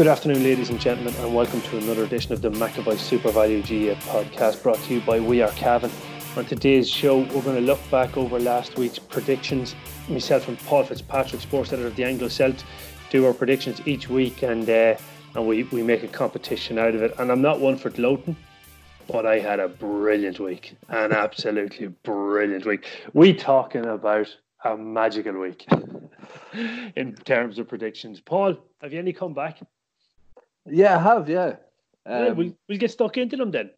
Good afternoon, ladies and gentlemen, and welcome to another edition of the McAvoy SuperValu GA podcast brought to you by We Are Cavan. On today's show, we're going to look back over last week's predictions. Myself and Paul Fitzpatrick, sports editor of the Anglo Celt, do our predictions each week and uh, and we, we make a competition out of it. And I'm not one for gloating, but I had a brilliant week, an absolutely brilliant week. We talking about a magical week in terms of predictions. Paul, have you any come back? Yeah, I have. Yeah. Um, yeah, we'll, we'll get stuck into them then.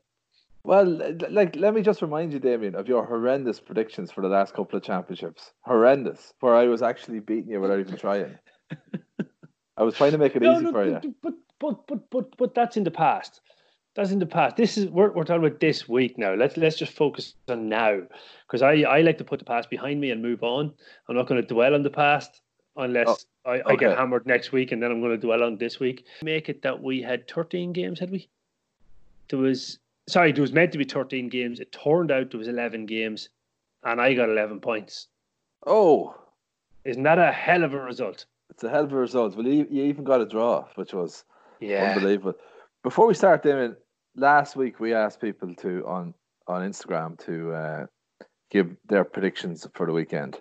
Well, like, let me just remind you, Damien, of your horrendous predictions for the last couple of championships. Horrendous, where I was actually beating you without even trying. I was trying to make it no, easy no, for but, you. But, but, but, but, but that's in the past. That's in the past. This is we're, we're talking about this week now. Let's let's just focus on now, because I I like to put the past behind me and move on. I'm not going to dwell on the past unless oh. I, I get hammered next week, and then I'm going to dwell on this week. Make it that we had 13 games, had we? There was sorry, there was meant to be 13 games. It turned out there was 11 games, and I got 11 points. Oh, isn't that a hell of a result? It's a hell of a result. Well, you, you even got a draw, which was yeah unbelievable. Before we start, Damien, last week we asked people to on on Instagram to uh, give their predictions for the weekend.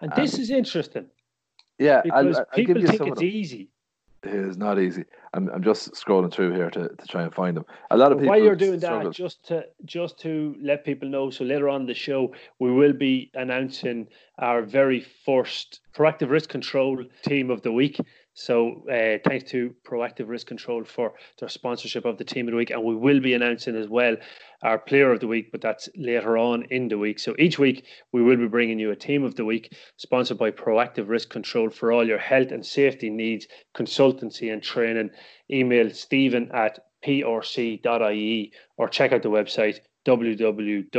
And this is interesting yeah, because I'll, I'll people think it's easy. It is not easy. I'm, I'm just scrolling through here to, to try and find them. A lot of people. While you're doing struggle. that, just to just to let people know, so later on the show we will be announcing our very first proactive risk control team of the week. So uh, thanks to Proactive Risk Control for their sponsorship of the Team of the Week, and we will be announcing as well our Player of the Week, but that's later on in the week. So each week we will be bringing you a Team of the Week sponsored by Proactive Risk Control for all your health and safety needs, consultancy and training. Email Stephen at prc.ie or check out the website www.prc.ie.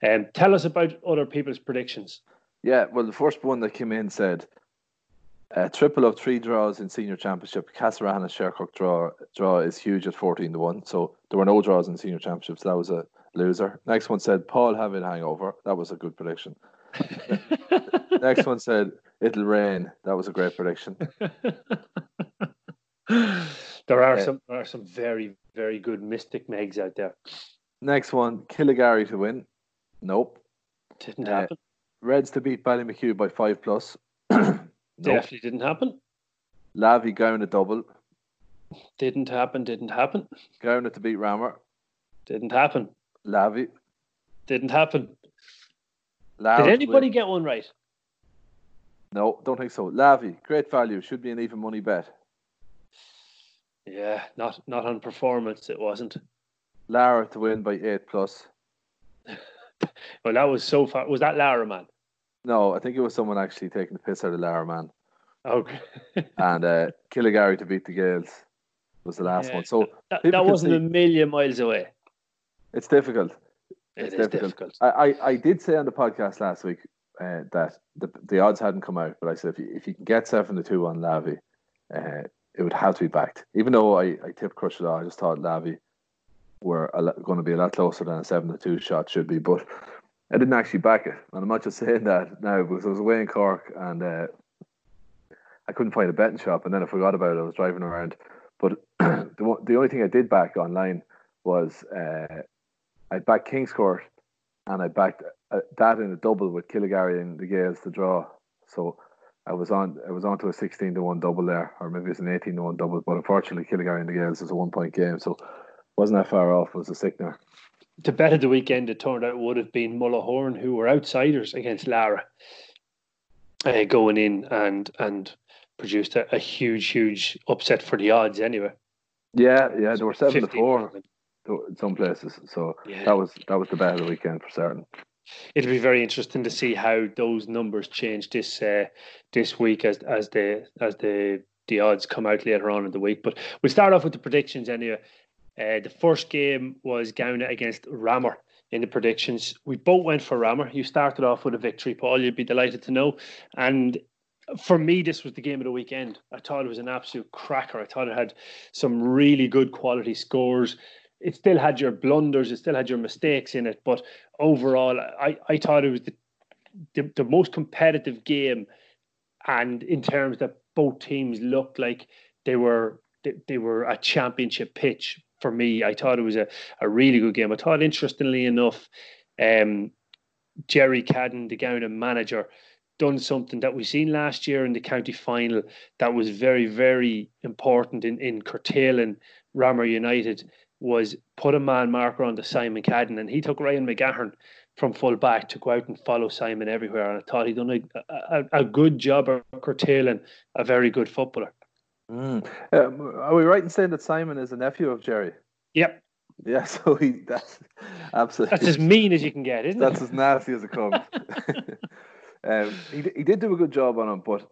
And um, tell us about other people's predictions. Yeah, well, the first one that came in said a triple of three draws in senior championship. Castlerahan Shercock draw draw is huge at fourteen to one. So there were no draws in senior championships. That was a loser. Next one said Paul having hangover. That was a good prediction. Next one said it'll rain. That was a great prediction. there are some there are some very very good mystic megs out there. Next one, Killygarry to win. Nope. Didn't uh, happen. Reds to beat Ballymachugh by five plus. Definitely didn't happen. Lavey going a double. Didn't happen, didn't happen. Going to beat Ramor. Didn't happen. Lavey. Didn't happen. Did anybody win. get one right? No, don't think so. Lavey, great value, should be an even money bet. Yeah, not not on performance, it wasn't. Lara to win by eight plus. well, that was so far. Was that Lara, man? No, I think it was someone actually taking the piss out of Lara Man. Okay. and uh, Killygarry to beat the Gaels was the last yeah, one. So that, that wasn't see, a million miles away. It's difficult. It's difficult. difficult. I, I, I, did say on the podcast last week uh, that the the odds hadn't come out, but I said if you, if you can get seven to two on Lavey, uh, it would have to be backed. Even though I, I tipped Crutchdale, I just thought Lavey were going to be a lot closer than a seven to two shot should be. But I didn't actually back it, and I'm not just saying that now because I was away in Cork and uh, I couldn't find a betting shop, and then I forgot about it. I was driving around, but the the only thing I did back online was uh, I backed Kingscourt, and I backed uh, that in a double with Killygarry and the Gaels to draw. So I was on I was on to a sixteen to one double there, or maybe it's an eighteen to one double. But unfortunately, Killygarry and the Gaels is a one point game, so wasn't that far off. It was a sickener. The bet of the weekend, it turned out would have been Mullahoran, who were outsiders against Lara, uh, going in and and produced a, a, huge, huge upset for the odds. Anyway. Yeah, yeah, there were seven to four in some places, so yeah. that was that was the bet of the weekend for certain. It'll be very interesting to see how those numbers change this uh, this week as as the as the the odds come out later on in the week. But we'll start off with the predictions anyway. Uh, the first game was Gowna against Ramor in the predictions. We both went for Ramor. You started off with a victory, Paul. You'd be delighted to know. And for me, this was the game of the weekend. I thought it was an absolute cracker. I thought it had some really good quality scores. It still had your blunders, it still had your mistakes in it, but overall, I, I thought it was the, the, the most competitive game. And in terms that both teams looked like they were they, they were a championship pitch for me. I thought it was a, a really good game. I thought, interestingly enough, um, Jerry Cadden, the Gowna manager, done something that we seen last year in the county final that was very, very important in, in curtailing Ramor United was put a man marker on the Simon Cadden and he took Ryan McGahern from full back to go out and follow Simon everywhere. And I thought he'd done a, a, a good job of curtailing a very good footballer. Mm. Um, are we right in saying that Simon is a nephew of Jerry? Yep. Yeah, so he that's absolutely that's as mean as you can get, isn't that's it? That's as nasty as it comes. um, he he did do a good job on him, but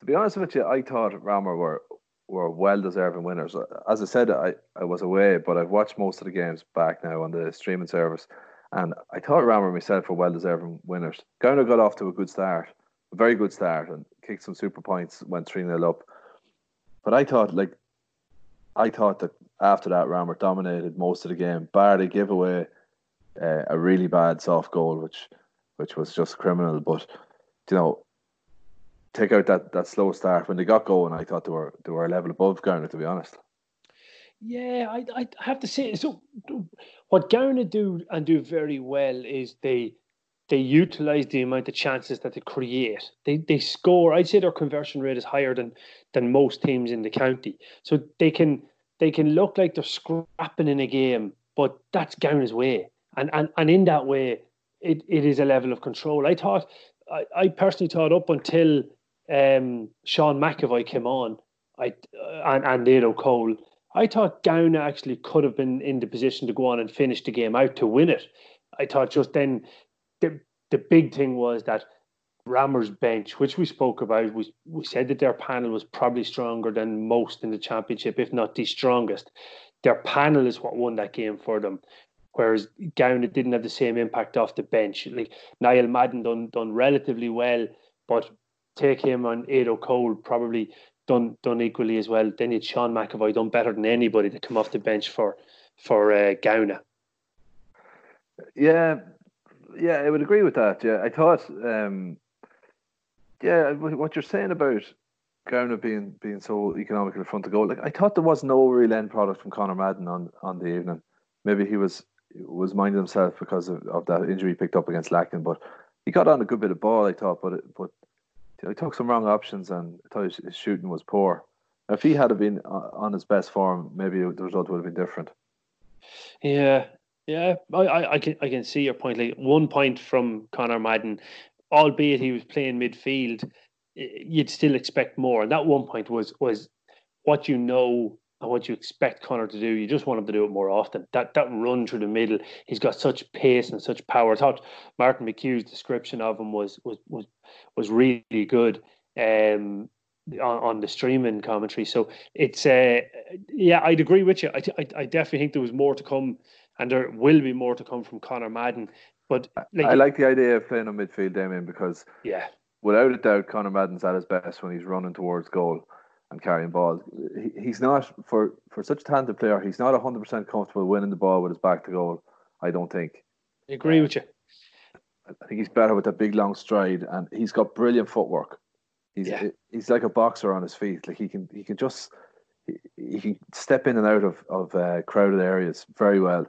to be honest with you, I thought Ramor were were well deserving winners. As I said, I, I was away, but I've watched most of the games back now on the streaming service, and I thought Ramor myself were well deserving winners. Gowna got off to a good start, a very good start, and kicked some super points, went 3 0 up. But I thought like I thought that after that Ramor dominated most of the game. Bar they give away uh, a really bad soft goal, which which was just criminal. But you know, take out that, that slow start when they got going. I thought they were they were a level above Gowna, to be honest. Yeah, I I have to say so. What Gowna do and do very well is they they utilize the amount of chances that they create. They they score. I'd say their conversion rate is higher than than most teams in the county. So they can they can look like they're scrapping in a game, but that's Gowna's way. And and and in that way, it, it is a level of control. I thought I, I personally thought up until um, Sean McAvoy came on, I uh, and and Nato Cole. I thought Gowna actually could have been in the position to go on and finish the game out to win it. I thought just then the big thing was that Ramor's bench, which we spoke about, we, we said that their panel was probably stronger than most in the championship, if not the strongest. Their panel is what won that game for them. Whereas Gowna didn't have the same impact off the bench. Like Niall Madden done done relatively well, but take him on Ado Cole probably done done equally as well. Then you had Sean McAvoy done better than anybody to come off the bench for for uh, Gowna. Yeah, yeah, I would agree with that. Yeah, I thought, um, yeah, what you're saying about Gowna being being so economical in front of goal, like I thought there was no real end product from Conor Madden on on the evening. Maybe he was was minding himself because of, of that injury he picked up against Lacken, but he got on a good bit of ball. I thought, but but he took some wrong options, and I thought his, his shooting was poor. If he had been on his best form, maybe the result would have been different. Yeah, yeah, I, I, can I can see your point. Like one point from Connor Madden, albeit he was playing midfield, you'd still expect more. And that one point was was what you know and what you expect Connor to do. You just want him to do it more often. That that run through the middle, he's got such pace and such power. I thought Martin McHugh's description of him was was was was really good. Um, on, on the streaming commentary, so it's uh, yeah, I'd agree with you. I, I, I definitely think there was more to come and there will be more to come from Conor Madden. But like, I like the idea of playing on midfield, Damien, because yeah, without a doubt, Conor Madden's at his best when he's running towards goal and carrying balls. He, he's not for for such a talented player. He's not hundred percent comfortable winning the ball with his back to goal. I don't think. I agree with you. I think he's better with that big long stride, and he's got brilliant footwork. He's yeah. he's like a boxer on his feet. Like he can he can just he, he can step in and out of of uh, crowded areas very well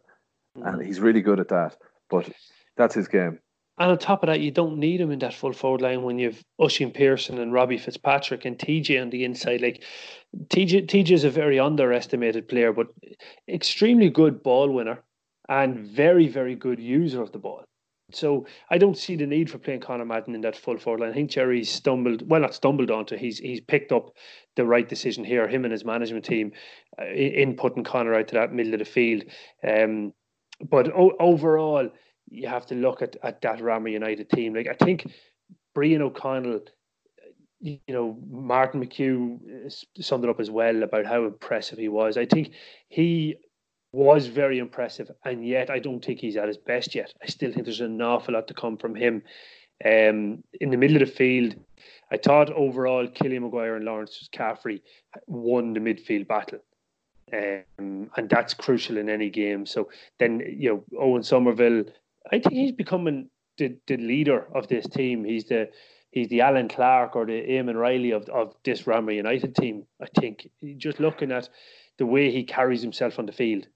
and he's really good at that. But that's his game. And on top of that, you don't need him in that full forward line when you've Oisin Pearson and Robbie Fitzpatrick and TJ on the inside. Like TJ, TJ is a very underestimated player, but extremely good ball winner. and very, very good user of the ball. So I don't see the need for playing Conor Madden in that full forward line. I think Jerry stumbled, well, not stumbled onto. He's he's picked up the right decision here. Him and his management team uh, in putting Conor out to that middle of the field. Um, but o- overall, you have to look at at that Ramor United team. Like I think Brian O'Connell, you know, Martin McHugh summed it up as well about how impressive he was. I think he was very impressive, and yet I don't think he's at his best yet. I still think there's an awful lot to come from him. Um, in the middle of the field, I thought overall Killian Maguire and Lawrence Caffrey won the midfield battle. Um, and that's crucial in any game. So then, you know, Owen Somerville, I think he's becoming the, the leader of this team. He's the he's the Alan Clark or the Eamon Riley of, of this Ramor United team. I think just looking at the way he carries himself on the field.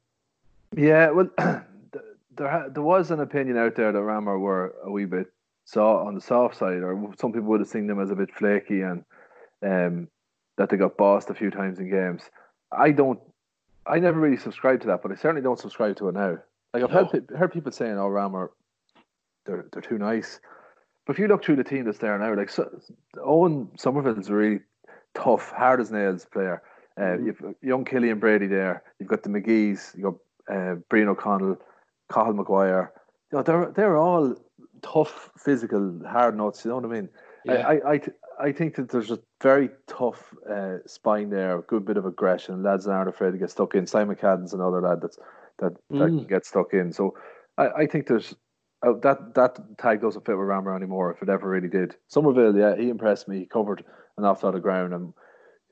Yeah, well, there there was an opinion out there that Ramor were a wee bit saw on the soft side, or some people would have seen them as a bit flaky and um, that they got bossed a few times in games. I don't. I never really subscribed to that, but I certainly don't subscribe to it now. Like I've no. heard, heard people saying, "Oh, Ramor, they're they're too nice." But if you look through the team that's there now, like so, Owen Somerville's a really tough, hard as nails player. Uh, mm-hmm. You've young Killian Brady there. You've got the McGee's. You've got uh, Brian O'Connell, Cathal McGuire. You know, they're they're all tough, physical, hard nuts. You know what I mean? Yeah. I, I, I, I think that there's a very tough uh, spine there, a good bit of aggression. Lads aren't afraid to get stuck in. Simon Cadden's another lad that's that that mm. can get stuck in. So I, I think there's uh, that that tag doesn't fit with Ramor anymore. If it ever really did, Somerville, yeah, he impressed me. He covered an awful lot of ground and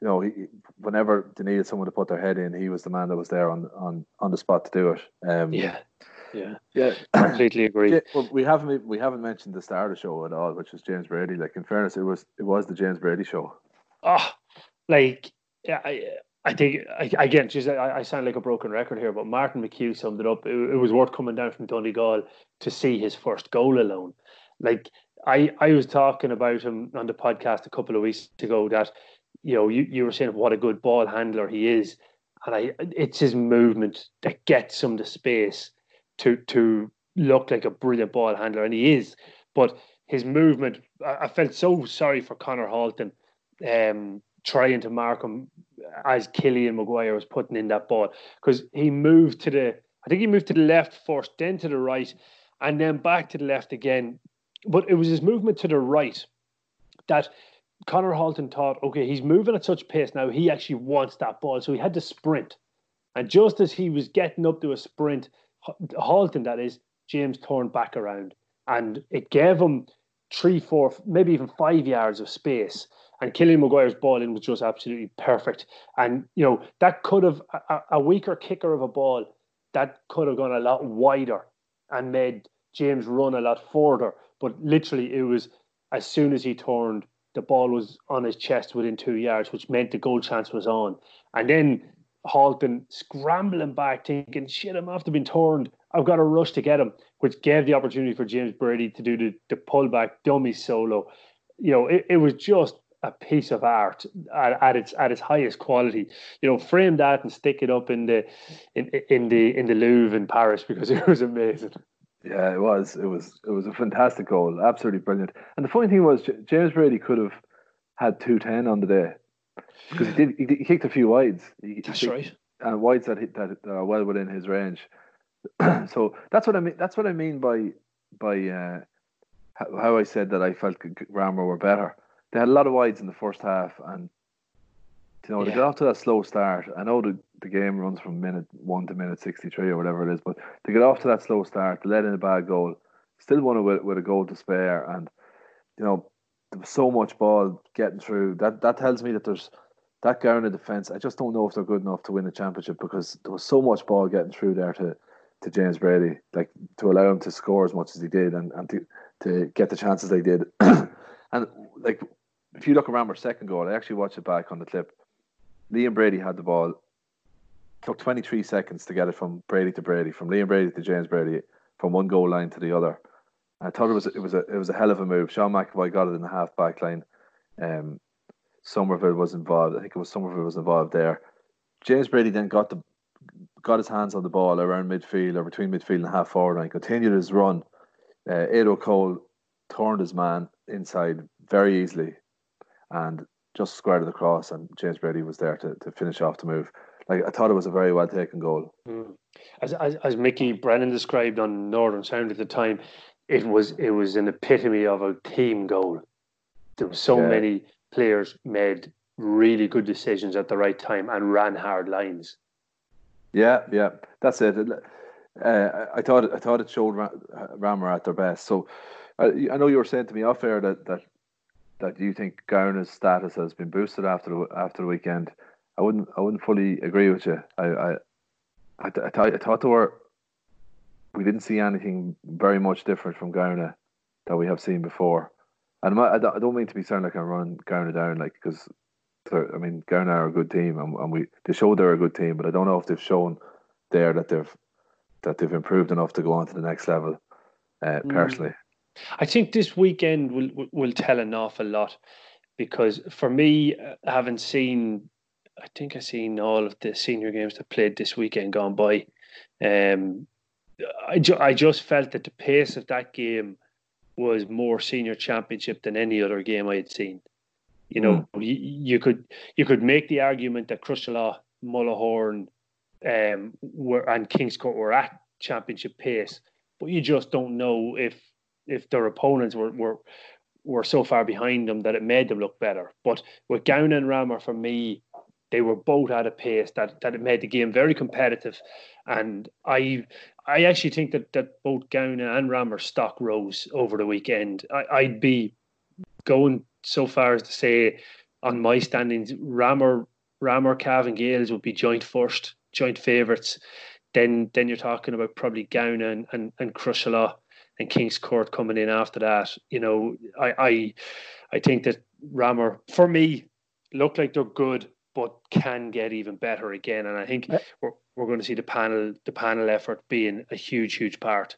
you know, he, whenever they needed someone to put their head in, he was the man that was there on on on the spot to do it. Um, yeah, yeah, yeah. Completely agree. Well, we haven't we haven't mentioned the star of the show at all, which was James Brady. Like in fairness, it was it was the James Brady show. Oh, like yeah, I I think again, just I, I sound like a broken record here, but Martin McHugh summed it up. It, it was worth coming down from Donegal to see his first goal alone. Like I, I was talking about him on the podcast a couple of weeks ago that you know, you, you were saying what a good ball handler he is. And I it's his movement that gets him the space to to look like a brilliant ball handler, and he is. But his movement, I, I felt so sorry for Connor Halton, um, trying to mark him as Killian Maguire was putting in that ball because he moved to the, I think he moved to the left first, then to the right, and then back to the left again. But it was his movement to the right that Connor Halton thought, okay, he's moving at such pace now, he actually wants that ball. So he had to sprint. And just as he was getting up to a sprint, Halton, that is, James turned back around. And it gave him three, four, maybe even five yards of space. And Killian Maguire's ball in was just absolutely perfect. And, you know, that could have, a, a weaker kicker of a ball, that could have gone a lot wider and made James run a lot further. But literally, it was as soon as he turned, the ball was on his chest within two yards, which meant the goal chance was on. And then Halton scrambling back, thinking, shit, I'm after being torn. I've got to rush to get him, which gave the opportunity for James Brady to do the, the pullback dummy solo. You know, it, it was just a piece of art at, at, its at its highest quality. You know, frame that and stick it up in the in in the in the Louvre in Paris because it was amazing. Yeah, it was. It was. It was a fantastic goal. Absolutely brilliant. And the funny thing was, James Brady could have had two ten on the day because he did. He, he, kicked a few wides. He, that's right. And wides that, hit that are well within his range. so that's what I mean. That's what I mean by by uh, how I said that I felt Ramor were better. They had a lot of wides in the first half, and you know, yeah. they got off to that slow start. I know the, the game runs from minute one to minute 63 or whatever it is, but to get off to that slow start, to let in a bad goal, still won it with, with a goal to spare. And, you know, there was so much ball getting through. That that tells me that there's that guy Gowna defence. I just don't know if they're good enough to win the championship because there was so much ball getting through there to, to James Brady, like to allow him to score as much as he did and, and to, to get the chances they did. and like if you look around our second goal, I actually watched it back on the clip. Liam Brady had the ball. Took 23 seconds to get it from Brady to Brady, from Liam Brady to James Brady, from one goal line to the other. I thought it was it was a it was a hell of a move. Sean McAvoy got it in the half back line. Um, Somerville was involved. I think it was Somerville was involved there. James Brady then got the got his hands on the ball around midfield or between midfield and half forward and continued his run. Uh, Cole turned his man inside very easily and just squared it across, and James Brady was there to, to finish off the move. Like I thought it was a very well taken goal. Mm. As, as as Mickey Brennan described on Northern Sound at the time, it was it was an epitome of a team goal. There were so yeah. many players made really good decisions at the right time and ran hard lines. Yeah, yeah, that's it. Uh, I thought I thought it showed Ramor at their best. So uh, I know you were saying to me off air that that that you think Gowna's status has been boosted after the, after the weekend. I wouldn't I wouldn't fully agree with you. I I I, I, thought, I thought there were we didn't see anything very much different from Gowna that we have seen before. And I don't mean to be sound like I'm running Gowna down, like because I mean Gowna are a good team, and, and we they showed they're a good team, but I don't know if they've shown there that they've that they've improved enough to go on to the next level. Uh, mm. Personally, I think this weekend will will tell an awful lot because for me, uh, having seen, I think I've seen all of the senior games that played this weekend gone by. Um, I, ju- I just felt that the pace of that game was more senior championship than any other game I had seen. You know, mm. you, you, could you could make the argument that Crosserlough, Mullahoran, um, were and Kingscourt were at championship pace, but you just don't know if if their opponents were were were so far behind them that it made them look better. But with Gowna and Ramor, for me, they were both at a pace that, that it made the game very competitive. And I I actually think that, that both Gowna and Ramor stock rose over the weekend. I, I'd be going so far as to say on my standings, Rammer Ramor Cavan Gaels would be joint first, joint favourites. Then then you're talking about probably Gowna and, and, and and Kings Court coming in after that. You know, I I, I think that Ramor, for me look like they're good, but can get even better again. And I think we're we're going to see the panel the panel effort being a huge huge part.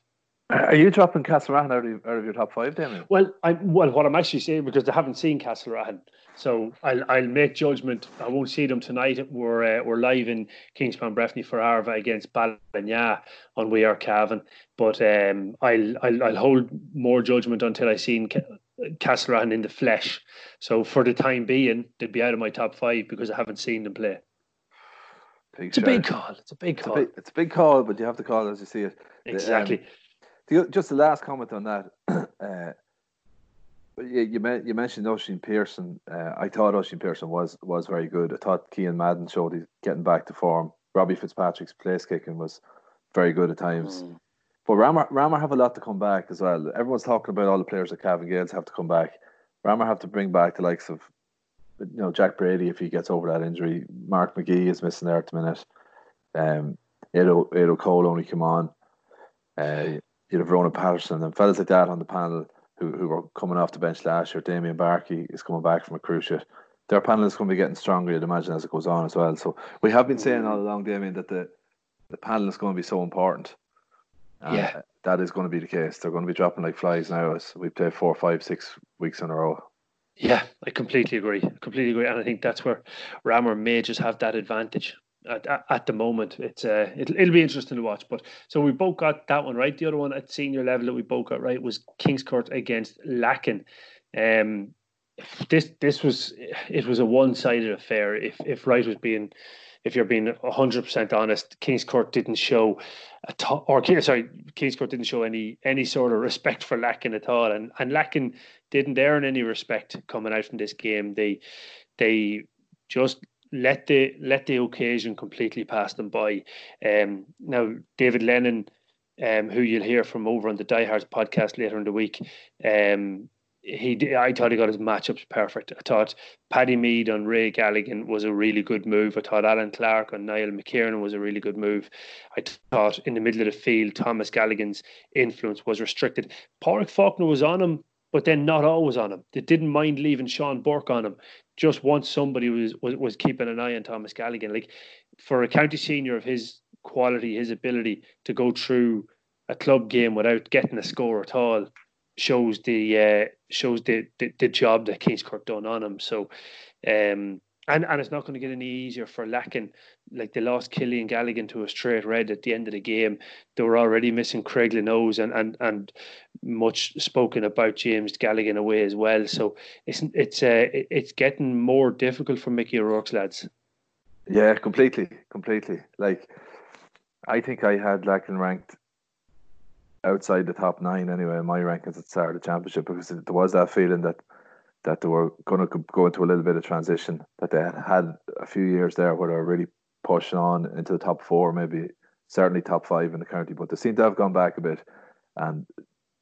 Are you dropping Castlerahan out of, out of your top five, Damien? Well, I well, what I'm actually saying because I haven't seen Castlerahan, so I'll I'll make judgment. I won't see them tonight. We're uh, we're live in Kingspan Breffni for Arva against Ballinagh on We Are Cavan, but um, I'll, I'll I'll hold more judgment until I seen Castlerahan in the flesh. So for the time being, they'd be out of my top five because I haven't seen them play. Big it's a big call. It's a big call. It's a big, it's a big, call, but you have to call as you see it. Exactly. Um, the, just the last comment on that. uh, you, you, you mentioned Oisin Pearson. Uh, I thought Oisin Pearson was was very good. I thought Kean Madden showed he's getting back to form. Robbie Fitzpatrick's place kicking was very good at times. Mm. But Ramor have a lot to come back as well. Everyone's talking about all the players that Cavan Gaels have to come back. Ramor have to bring back the likes of, you know, Jack Brady if he gets over that injury. Mark McGee is missing there at the minute. Um, Edo Cole only come on. Uh, you'd have Ronan Patterson and fellas like that on the panel who, who were coming off the bench last year. Damien Barkey is coming back from a cruise ship. Their panel is going to be getting stronger, you'd imagine, as it goes on as well. So we have been saying all along, Damien, that the, the panel is going to be so important. And yeah. That is going to be the case. They're going to be dropping like flies now as we play four, five, six weeks in a row. Yeah, I completely agree. Completely agree. And I think that's where Ramor may just have that advantage at, at, the moment. It's uh, it'll, it'll be interesting to watch. But so we both got that one right. The other one at senior level that we both got right was Kingscourt against Lacken. Um, this this was it was a one sided affair. If if right was being if you're being hundred percent honest, Kingscourt didn't show a to- or sorry, Kingscourt didn't show any any sort of respect for Lacken at all, and and Lacken didn't earn any respect coming out from this game. They they just let the let the occasion completely pass them by. Um, now David Lennon, um, who you'll hear from over on the Die Diehards podcast later in the week, um, he I thought he got his matchups perfect. I thought Paddy Mead on Ray Galligan was a really good move. I thought Alan Clark on Niall McKiernan was a really good move. I thought in the middle of the field, Thomas Galligan's influence was restricted. Pádraig Faulkner was on him, but then not always on him. They didn't mind leaving Sean Burke on him just once somebody was, was was keeping an eye on Thomas Galligan. Like for a county senior of his quality, his ability to go through a club game without getting a score at all shows the uh, shows the, the, the job that Kingscourt done on him. So um, and and it's not going to get any easier for Lacken. Like they lost Killian Gallagher to a straight red at the end of the game. They were already missing Craig Lenos and and and much spoken about James Gallagher away as well. So it's it's uh, it's getting more difficult for Mickey O'Rourke's lads. Yeah, completely, completely. Like I think I had Lacken ranked outside the top nine anyway in my rankings at the start of the championship because there was that feeling that that they were going to go into a little bit of transition. That they had had a few years there where they were really pushing on into the top four, maybe certainly top five in the county, but they seem to have gone back a bit, and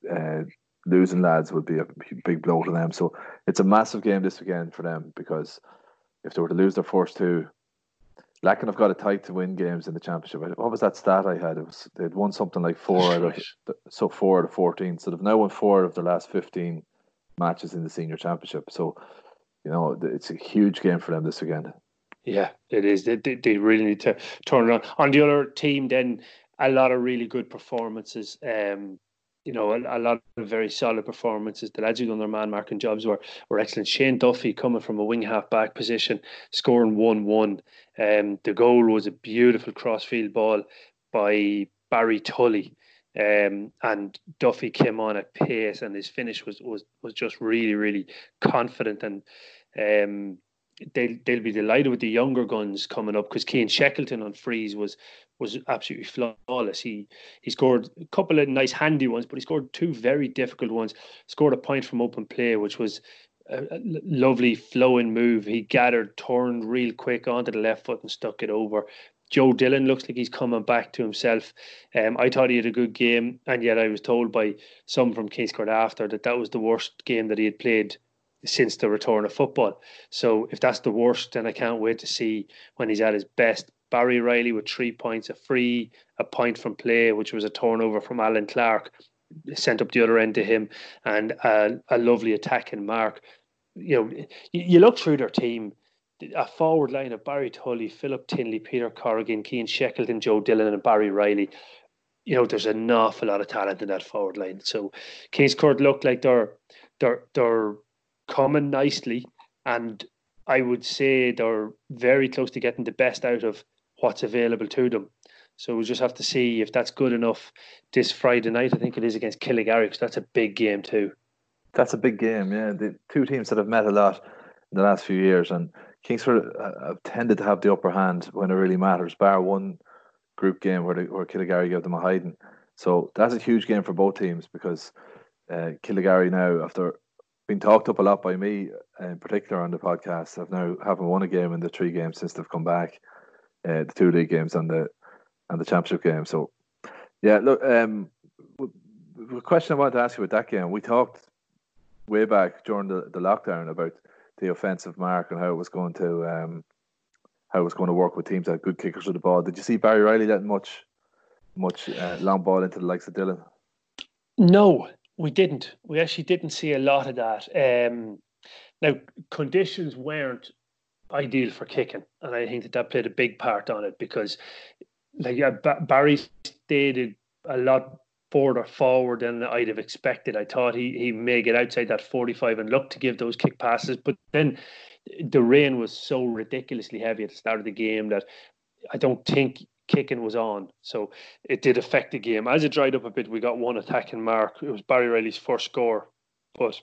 uh, losing lads would be a big blow to them. So it's a massive game this weekend for them because if they were to lose their first two, Lacken have got it tight to win games in the championship. What was that stat I had? It was they'd won something like four out of so four out of fourteen. So they've now won four of the last fifteen matches in the senior championship. So, you know, it's a huge game for them this weekend. Yeah, it is. They, they really need to turn it on. On the other team, then a lot of really good performances. Um, you know, a, a, lot of very solid performances. The lads who done their man marking jobs were were excellent. Shane Duffy coming from a wing half back position, scoring one one. Um, the goal was a beautiful crossfield ball by Barry Tully. Um, and Duffy came on at pace, and his finish was was was just really really confident, and um, they'll they'll be delighted with the younger guns coming up because Keane Shackleton on freeze was was absolutely flawless. He he scored a couple of nice handy ones, but he scored two very difficult ones. Scored a point from open play, which was a lovely flowing move. He gathered, turned real quick onto the left foot and stuck it over. Joe Dillon looks like he's coming back to himself. Um, I thought he had a good game, and yet I was told by some from Kingscourt after that that was the worst game that he had played since the return of football. So if that's the worst, then I can't wait to see when he's at his best. Barry Riley with three points, a free, a point from play, which was a turnover from Alan Clark, sent up the other end to him, and a, a lovely attacking mark. You know, you, look through their team a forward line of Barry Tully, Philip Tinley, Peter Corrigan, Keane Shackleton, Joe Dillon, and Barry Riley. You know, there's an awful lot of talent in that forward line. So Kingscourt look like they're they're they're coming nicely, and I would say they're very close to getting the best out of what's available to them. So we'll just have to see if that's good enough this Friday night. I think it is against Killygarry because that's a big game too. That's a big game, yeah. The two teams that have met a lot in the last few years, and Kingscourt uh, have tended to have the upper hand when it really matters, bar one group game where, the, where Killygarry gave them a hiding. So that's a huge game for both teams because uh, Killygarry now, after being talked up a lot by me in particular on the podcast, have now haven't won a game in the three games since they've come back, uh, the two league games and the and the championship game. So yeah, look, um, the question I wanted to ask you about that game, we talked way back during the, the lockdown about the offensive mark and how it was going to um, how it was going to work with teams that had good kickers with the ball. Did you see Barry Riley that much much uh, long ball into the likes of Dillon? No, we didn't. We actually didn't see a lot of that. Um, now conditions weren't ideal for kicking, and I think that that played a big part on it because, like yeah, Barry stayed a lot further forward than I'd have expected. I thought he he may get outside that 45 and look to give those kick passes, but then the rain was so ridiculously heavy at the start of the game that I don't think kicking was on. So it did affect the game. As it dried up a bit, we got one attacking mark. It was Barry Riley's first score. But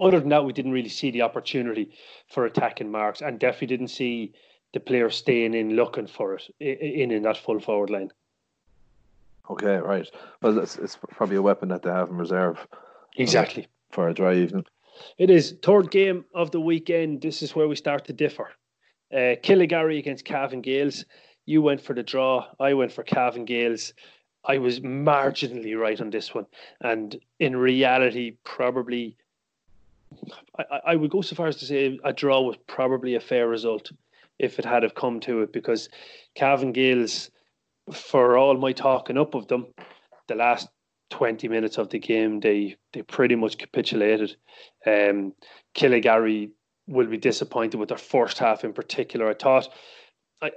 other than that, we didn't really see the opportunity for attacking marks and definitely didn't see the players staying in looking for it in, in that full forward line. Okay, right. Well, it's, it's probably a weapon that they have in reserve. Exactly. For a dry evening. It is. Third game of the weekend. This is where we start to differ. Uh, Killygarry against Cavan Gaels. You went for the draw. I went for Cavan Gaels. I was marginally right on this one. And in reality, probably, I, I would go so far as to say a draw was probably a fair result if it had have come to it because Cavan Gaels for all my talking up of them, the last 20 minutes of the game, they they pretty much capitulated. Um, Killygarry will be disappointed with their first half in particular. I thought I,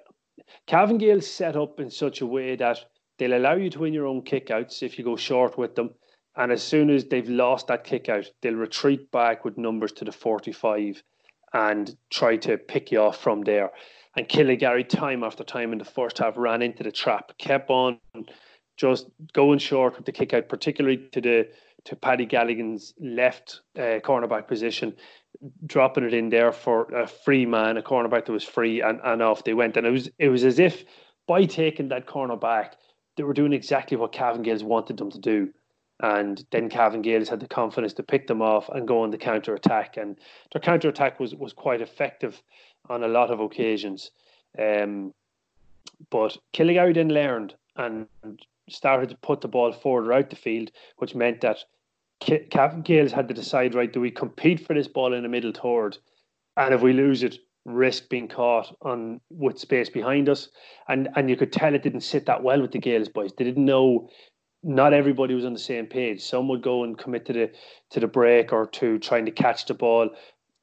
Gael set up in such a way that they'll allow you to win your own kickouts if you go short with them. And as soon as they've lost that kick out, they'll retreat back with numbers to the 45 and try to pick you off from there. And Killygarry, time after time in the first half, ran into the trap, kept on just going short with the kick out, particularly to the to Paddy Galligan's left uh, cornerback position, dropping it in there for a free man, a cornerback that was free, and, and off they went. And it was it was as if by taking that corner back, they were doing exactly what Cavan Gaels wanted them to do. And then Cavan Gaels had the confidence to pick them off and go on the counter attack. And their counter attack was, was quite effective on a lot of occasions. Um, but Killygarry then learned and started to put the ball forward out the field, which meant that Cavan Gaels had to decide, right, do we compete for this ball in the middle third? And if we lose it, risk being caught on with space behind us. And and you could tell it didn't sit that well with the Gaels boys. They didn't know not everybody was on the same page. Some would go and commit to the to the break or to trying to catch the ball.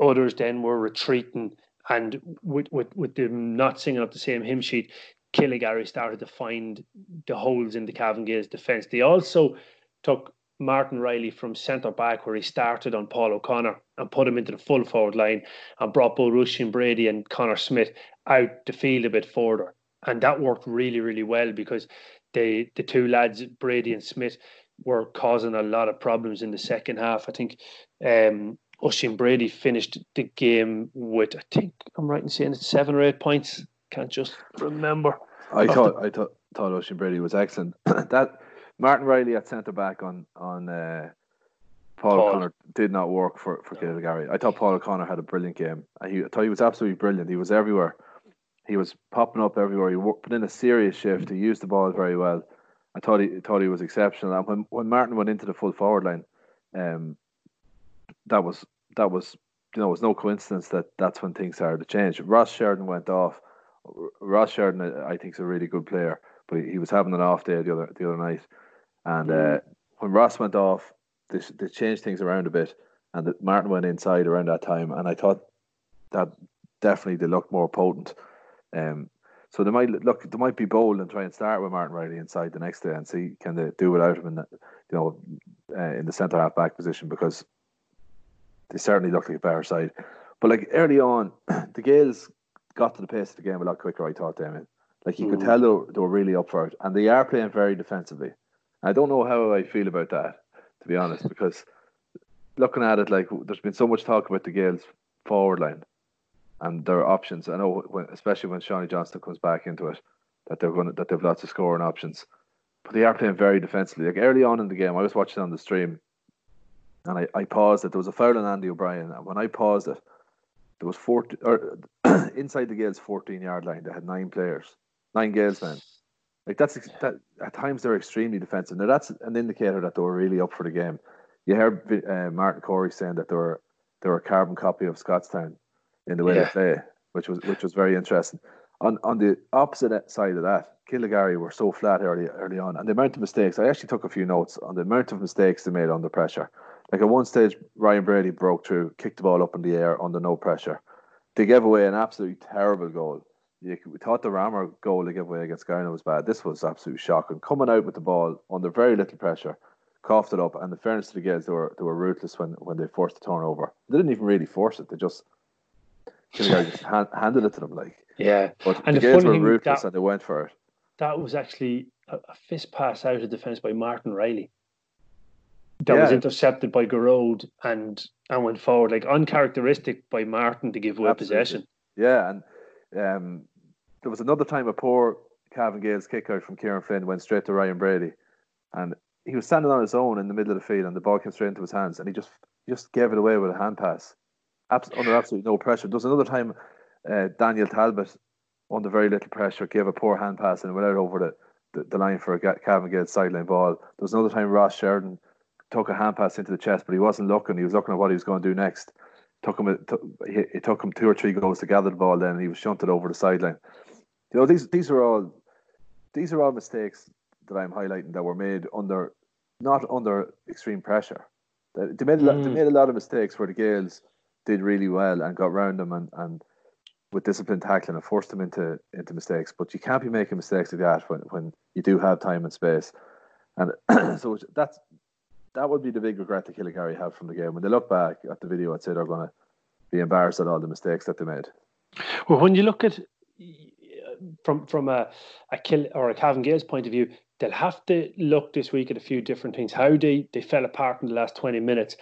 Others then were retreating and with with, with them not singing up the same hymn sheet, Killygarry started to find the holes in the Cavan Gaels defence. They also took Martin Riley from centre back, where he started on Paul O'Connor, and put him into the full forward line and brought both Rushing Brady and Connor Smith out the field a bit further. And that worked really, really well because the the two lads, Brady and Smith, were causing a lot of problems in the second half. I think um, Brady finished the game with, I think I'm right in saying it's seven or eight points. Can't just remember. I thought I thought thought Oisin Brady was excellent. that Martin Riley at centre back on on uh, Paul, Paul, O'Connor did not work for for Gary. I thought Paul O'Connor had a brilliant game. He, I thought he was absolutely brilliant. He was everywhere. He was popping up everywhere. He put in a serious shift. He used the ball very well. I thought he thought he was exceptional. And when when Martin went into the full forward line, um, that was that was you know it was no coincidence that that's when things started to change. Ross Sheridan went off. Ross Sheridan, I think, is a really good player, but he was having an off day the other the other night. And uh, when Ross went off, they, they changed things around a bit, and the, Martin went inside around that time. And I thought that definitely they looked more potent. Um, so they might look, they might be bold and try and start with Martin Riley inside the next day and see can they do without him in the, you know, uh, in the centre half back position because they certainly look like a better side. But like early on, the Gaels got to the pace of the game a lot quicker. I thought, Damien. Like you mm. could tell they were, they were really up for it, and they are playing very defensively. I don't know how I feel about that, to be honest, because looking at it, like there's been so much talk about the Gaels forward line and there are options. I know, when, especially when Seanie Johnston comes back into it, that they're going to, that they've lots of scoring options. But they are playing very defensively. Like early on in the game, I was watching on the stream, and I, I paused it. There was a foul on Andy O'Brien, and when I paused it, there was four or inside the Gaels' 14 yard line. They had nine players, nine Gaels men like that's that at times they're extremely defensive. Now that's an indicator that they were really up for the game. You heard uh, Martin Corey saying that they were they were a carbon copy of Scottstown in the way yeah. they play, which was which was very interesting. On on the opposite side of that, Killygarry were so flat early early on, and the amount of mistakes. I actually took a few notes on the amount of mistakes they made under pressure. Like at one stage, Ryan Brady broke through, kicked the ball up in the air under no pressure. They gave away an absolutely terrible goal you, we thought the Ramor goal to give away against Gowna was bad. This was absolutely shocking. Coming out with the ball under very little pressure, coughed it up, and the fairness to the Gaels, they were they were ruthless when, when they forced the turnover. They didn't even really force it; they just just hand, handed it to them. Like yeah, but and the, the Gaels were ruthless that, and they went for it. That was actually a, a fist pass out of defence by Martin Riley. That yeah. was intercepted by Garode and and went forward, like uncharacteristic by Martin to give away Absolutely. possession. Yeah, and um, there was another time a poor Cavan Gaels kick out from Kieran Flynn went straight to Ryan Brady, and he was standing on his own in the middle of the field, and the ball came straight into his hands, and he just just gave it away with a hand pass, Abs- under absolutely no pressure. There was another time uh, Daniel Talbot, under very little pressure, gave a poor hand pass and went out over the, the, the line for a Cavan Gaels sideline ball. There was another time Ross Sheridan took a hand pass into the chest, but he wasn't looking. He was looking at what he was going to do next took him it took him two or three goals to gather the ball. Then he was shunted over the sideline. You know these these are all these are all mistakes that I'm highlighting that were made under not under extreme pressure. They made a lot, mm. they made a lot of mistakes where the Gaels did really well and got round them and, and with disciplined tackling and forced them into into mistakes. But you can't be making mistakes like that when, when you do have time and space. And so that's that would be the big regret that Killygarry have from the game. When they look back at the video, I'd say they're gonna be embarrassed at all the mistakes that they made. Well, when you look at from from a a kill or a Cavan Gaels point of view, they'll have to look this week at a few different things. How they they fell apart in the last twenty minutes,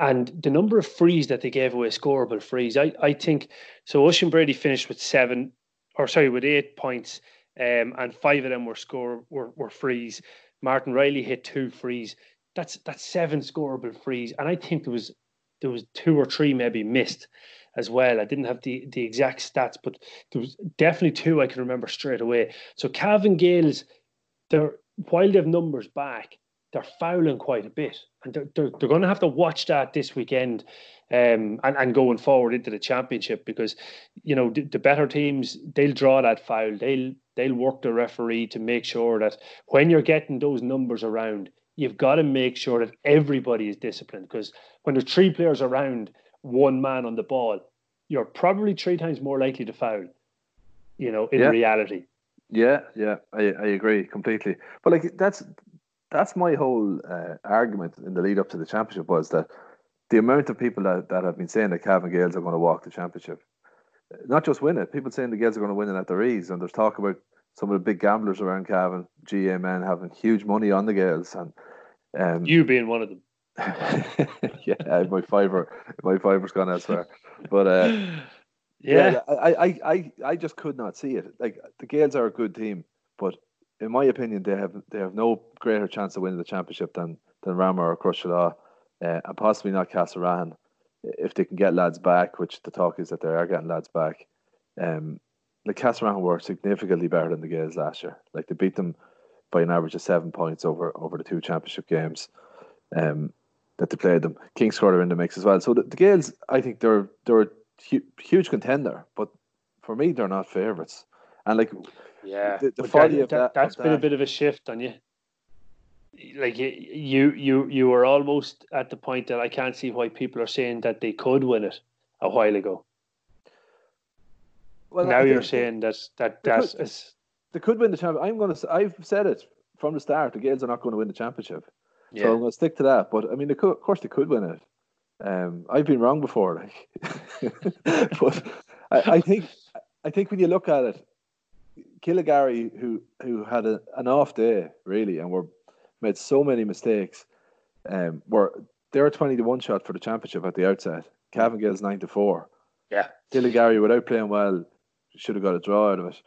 and the number of frees that they gave away, scoreable frees. I I think so. Oisín Brady finished with seven, or sorry, with eight points, um, and five of them were score were were frees. Martin Riley hit two frees. That's that's seven scoreable frees, and I think there was there was two or three maybe missed as well. I didn't have the, the exact stats, but there was definitely two I can remember straight away. So Cavan Gaels, they're while they have numbers back, they're fouling quite a bit, and they're they're, they're going to have to watch that this weekend, um, and and going forward into the championship because you know the, the better teams they'll draw that foul, they'll they'll work the referee to make sure that when you're getting those numbers around, you've got to make sure that everybody is disciplined because when there's three players around one man on the ball, you're probably three times more likely to foul. You know, in yeah. reality. Yeah, yeah, I, I agree completely. But like that's that's my whole uh, argument in the lead up to the championship was that the amount of people that, that have been saying that Cavan Gaels are going to walk the championship, not just win it, people saying the Gaels are going to win it at their ease, and there's talk about some of the big gamblers around Cavan, GA men having huge money on the Gaels, and um, you being one of them. yeah, my fiver, my fiver's gone elsewhere. But uh, yeah, yeah I, I, I, I just could not see it. Like the Gaels are a good team, but in my opinion, they have they have no greater chance of winning the championship than than Ramor or Crosserlough, uh, and possibly not Castlerahan if they can get lads back, which the talk is that they are getting lads back. Um, like Castlerahan were significantly better than the Gaels last year. Like they beat them by an average of seven points over over the two championship games. Um, that they played them. Kingscourt are in the mix as well. So the, the Gaels, I think they're they're a hu- huge contender, but for me, they're not favourites. And like, yeah, the, the that, of that, that's of been that, a bit of a shift on you. Like you, you, you were almost at the point that I can't see why people are saying that they could win it a while ago. Well, now you're saying that that that's they could, they could win the championship. I'm going to. I've said it from the start. The Gaels are not going to win the championship. Yeah. So I'm going to stick to that. But I mean, could, of course, they could win it. Um, I've been wrong before, like, but I, I, think I think when you look at it, Killygarry, who who had a, an off day really, and were made so many mistakes, um, were they're twenty to one shot for the championship at the outset. Cavan Gaels nine to four. Yeah, Killygarry without playing well should have got a draw out of it.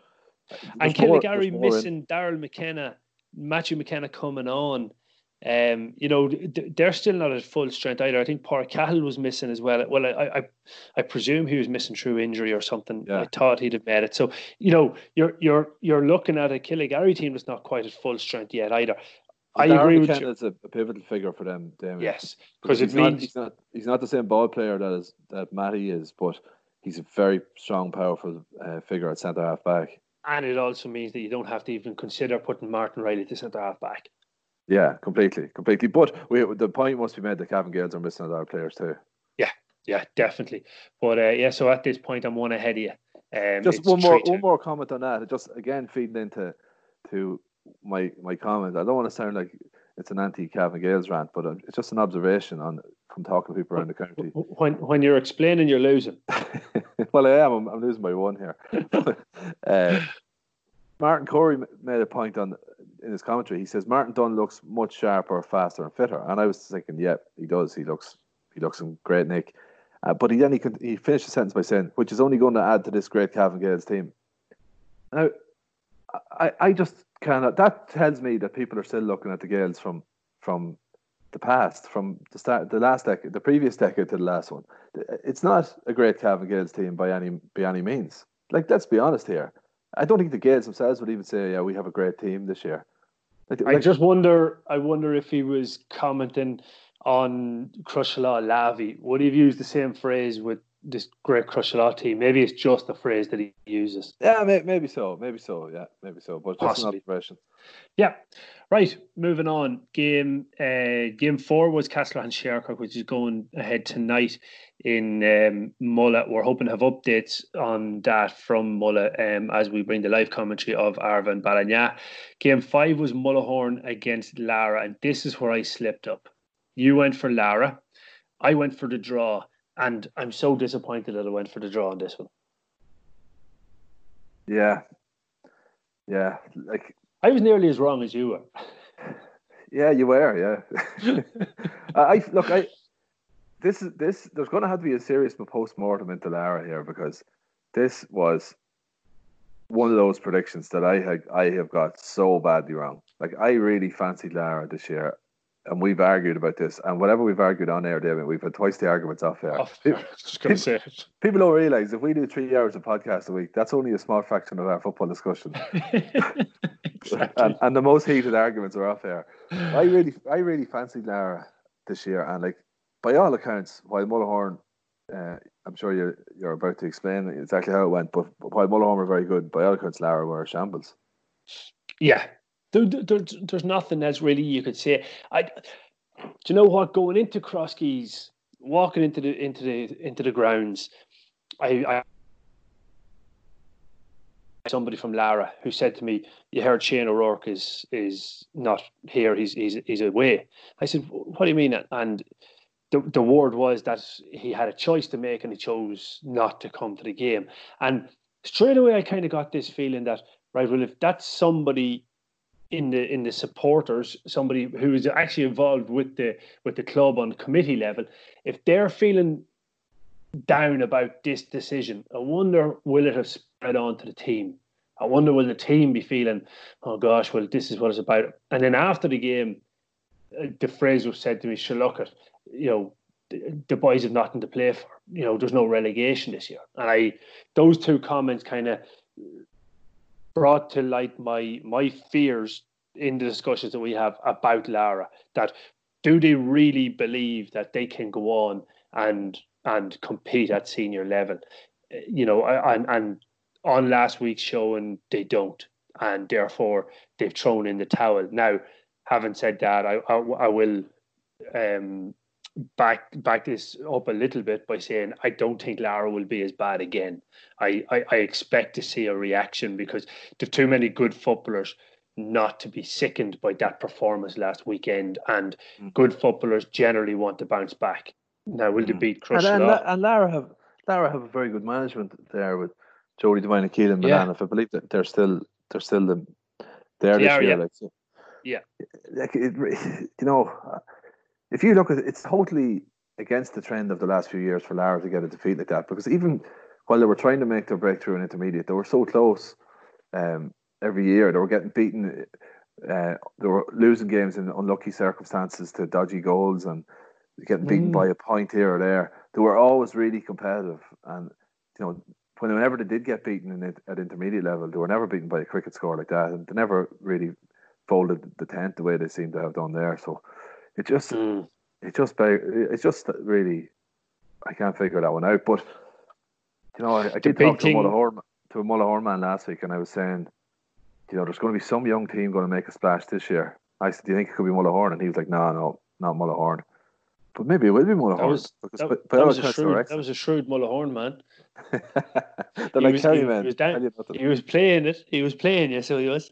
There's and Killygarry missing Daryl McKenna, Matthew McKenna coming on um, you know, they're still not at full strength either. I think Pádraig Cahill was missing as well. Well, I, I, I presume he was missing through injury or something. Yeah. I thought he'd have made it. So, you know, you're you're you're looking at a Killygarry team that's not quite at full strength yet either. I agree with you. It's a, a pivotal figure for them, Damien. Yes, because it means not, he's not he's not the same ball player that is that Matty is, but he's a very strong, powerful uh, figure at centre half back. And it also means that you don't have to even consider putting Martin Riley to centre half back. Yeah, completely, completely. But we, the point must be made that Cavan Gaels are missing other players too. Yeah, yeah, definitely. But uh, yeah, so at this point, I'm one ahead of you. Um, just one more, one more comment on that. Just again feeding into to my my comment. I don't want to sound like it's an anti Cavan Gaels rant, but uh, it's just an observation on from talking to people around the county. When when you're explaining, you're losing. well, I am. I'm, I'm, losing by one here. uh, Martin Corey made a point on in his commentary, he says Martin Dunne looks much sharper, faster, and fitter. And I was thinking, yeah, he does. He looks he looks in great nick. Uh, but he then he, he finished the sentence by saying, which is only going to add to this great Cavan Gaels team. Now, I, I just cannot. That tells me that people are still looking at the Gaels from from the past, from the start, the last decade, the previous decade to the last one. It's not a great Cavan Gaels team by any by any means. Like, let's be honest here. I don't think the Gaels themselves would even say, "Yeah, we have a great team this year." I just wonder. I wonder if he was commenting on Crosserlough Lavey. Would he have used the same phrase with this great Crosserlough team? Maybe it's just the phrase that he uses. Yeah, maybe so. Maybe so. Yeah, maybe so. But just Possibly. an observation. Yeah. Right. Moving on. Game uh, game four was Castlerahan Shercock, which is going ahead tonight in um, Mullagh. We're hoping to have updates on that from Mullagh um, as we bring the live commentary of Arva and Ballinagh. Game five was Mullahoran against Lara, and this is where I slipped up. You went for Lara. I went for the draw. And I'm so disappointed that I went for the draw on this one. Yeah, yeah, like I was nearly as wrong as you were. Yeah, you were. Yeah, I look. I this is this. There's going to have to be a serious post mortem into Lara here because this was one of those predictions that I had I have got so badly wrong. Like I really fancied Lara this year, and we've argued about this. And whatever we've argued on air, David, we've had twice the arguments off air. Off air. People, say it. people don't realize if we do three hours of podcast a week, that's only a small fraction of our football discussion. exactly. and, and the most heated arguments are off air. I really, I really fancied Lara this year, and like by all accounts, while Mullahoran, uh, I'm sure you're you're about to explain exactly how it went, but but while Mullahoran were very good, by all accounts, Lara were a shambles. Yeah, there, there, there's nothing else really you could say. I, do you know what? Going into Crosskeys, walking into the into the into the grounds, I, I somebody from Lara who said to me, "You heard Shane O'Rourke is is not here. He's he's he's away." I said, "What do you mean?" And the the word was that he had a choice to make and he chose not to come to the game. And straight away, I kind of got this feeling that right, well, if that's somebody in the in the supporters, somebody who is actually involved with the with the club on committee level, if they're feeling down about this decision, I wonder will it have spread on to the team? I wonder will the team be feeling, oh gosh, well this is what it's about. And then after the game, uh, the phrase was said to me, "Sure, look at you know." The boys have nothing to play for. You know, there's no relegation this year, and I those two comments kind of brought to light my my fears in the discussions that we have about Lara. That do they really believe that they can go on and and compete at senior level? You know, and and on last week's show, and they don't, and therefore they've thrown in the towel. Now, having said that, I I, I will um, back back this up a little bit by saying I don't think Lara will be as bad again. I, I, I expect to see a reaction because there's too many good footballers not to be sickened by that performance last weekend, and mm. good footballers generally want to bounce back. Now, will mm. they beat Crush and, and, and, Lara have Lara have a very good management there with Jody Devine and Keelan Milan. If I believe that they're still they're still the, there this year. Yeah. Like, so, yeah. Like it, you know, if you look at it, it's totally against the trend of the last few years for Lara to get a defeat like that. Because even while they were trying to make their breakthrough in intermediate, they were so close um, every year. They were getting beaten. Uh, they were losing games in unlucky circumstances to dodgy goals and getting beaten mm. by a point here or there. They were always really competitive, and you know, whenever they did get beaten in it, at intermediate level, they were never beaten by a cricket score like that, and they never really folded the tent the way they seem to have done there. So it just, mm. it just, it's just really, I can't figure that one out. But you know, I, I did talk to a Mullahoran, to a Mullahoran man last week, and I was saying, you know, there's going to be some young team going to make a splash this year. I said, do you think it could be Mullahoran? And he was like, no, no, not Mullahoran. But maybe it will be Mullahoran. That was, that, that was, a, shrewd, that was a shrewd Mullahoran man. They're like was, he, man. He was, down, he was playing it. He was playing you, so he was.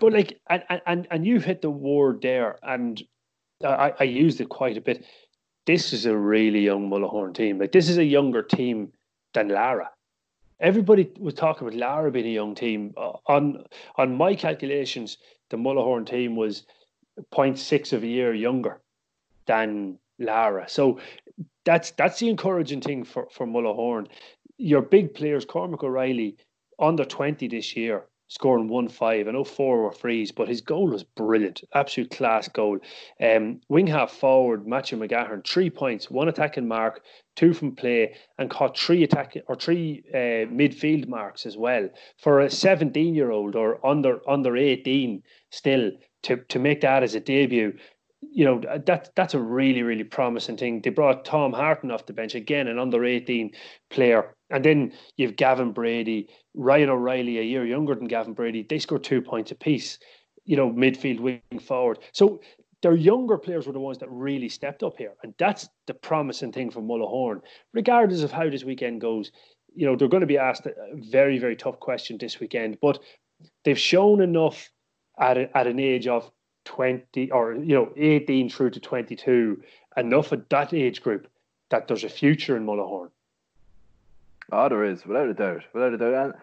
But like, and and and you've hit the word there, and I, I used it quite a bit. This is a really young Mullahoran team. Like this is a younger team than Lara. Everybody was talking about Lara being a young team. Uh, on on my calculations, the Mullahoran team was 0.6 of a year younger than Lara. So that's that's the encouraging thing for for Mullahoran. Your big players, Cormac O'Reilly, under 20 this year, scoring one five. I know four were frees, but his goal was brilliant, absolute class goal. Um, wing half forward, Matthew McGahern, three points, one attacking mark, two from play, and caught three attack or three uh, midfield marks as well for a seventeen year old or under under eighteen still to to make that as a debut you know that that's a really really promising thing. They brought Tom Harton off the bench again, an under eighteen player, and then you've Gavin Brady, Ryan O'Reilly, a year younger than Gavin Brady. They score two points apiece. You know, midfield, wing forward. So their younger players were the ones that really stepped up here, and that's the promising thing for Mullahoran. Regardless of how this weekend goes, you know they're going to be asked a very very tough question this weekend, but they've shown enough at a, at an age of 20 or you know 18 through to 22 enough at that age group that there's a future in Mullahoran. Oh, there is, without a doubt, without a doubt. And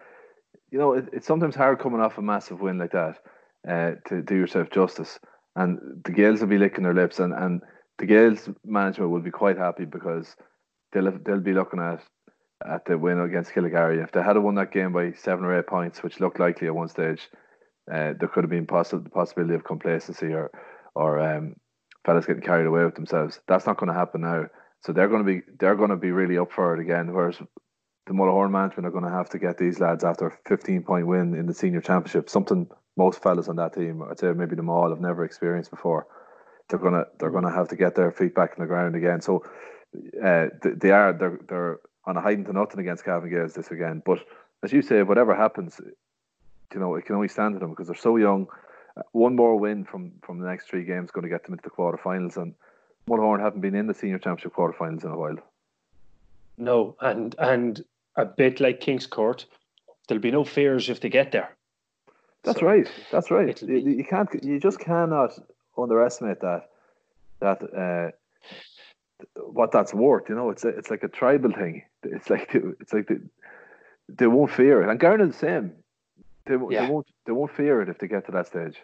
you know, it, it's sometimes hard coming off a massive win like that uh, to do yourself justice. And the Gaels will be licking their lips, and, and the Gaels management will be quite happy because they'll they'll be looking at at the win against Killygarry. If they had won that game by seven or eight points, which looked likely at one stage, uh, there could have been possi- the possibility of complacency or or um, fellas getting carried away with themselves. That's not going to happen now. So they're going to be they're going to be really up for it again. Whereas the Mullahoran management are going to have to get these lads after a 15 point win in the senior championship. Something most fellas on that team, I'd say maybe them all, have never experienced before. They're gonna they're gonna have to get their feet back in the ground again. So uh, they are they're they're on a hiding to nothing against Cavan Gaels this weekend. But as you say, whatever happens, you know it can only stand to them because they're so young. One more win from from the next three games is going to get them into the quarterfinals, and Mullahoran haven't been in the senior championship quarterfinals in a while. No, and and a bit like Kingscourt, there'll be no fears if they get there. That's so right. That's right. You, you, can't. You just cannot underestimate that. That uh, what that's worth. You know, it's a, it's like a tribal thing. It's like it's like they, they won't fear it. And Gowna the same. They, yeah. they won't they won't fear it if they get to that stage.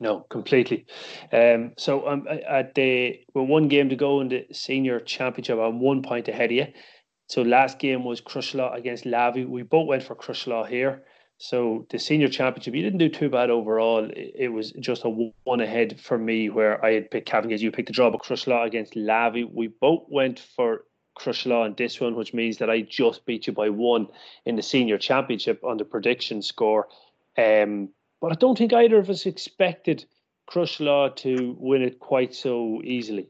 No, completely. Um, so um, at the with one game to go in the senior championship, I'm one point ahead of you. So last game was Crosserlough against Lavey. We both went for Crosserlough here. So the senior championship, you didn't do too bad overall. It, was just a one ahead for me where I had picked Cavan You picked the draw, but Crosserlough against Lavey. We both went for Crosserlough in this one, which means that I just beat you by one in the senior championship on the prediction score. Um, but I don't think either of us expected Crosserlough to win it quite so easily.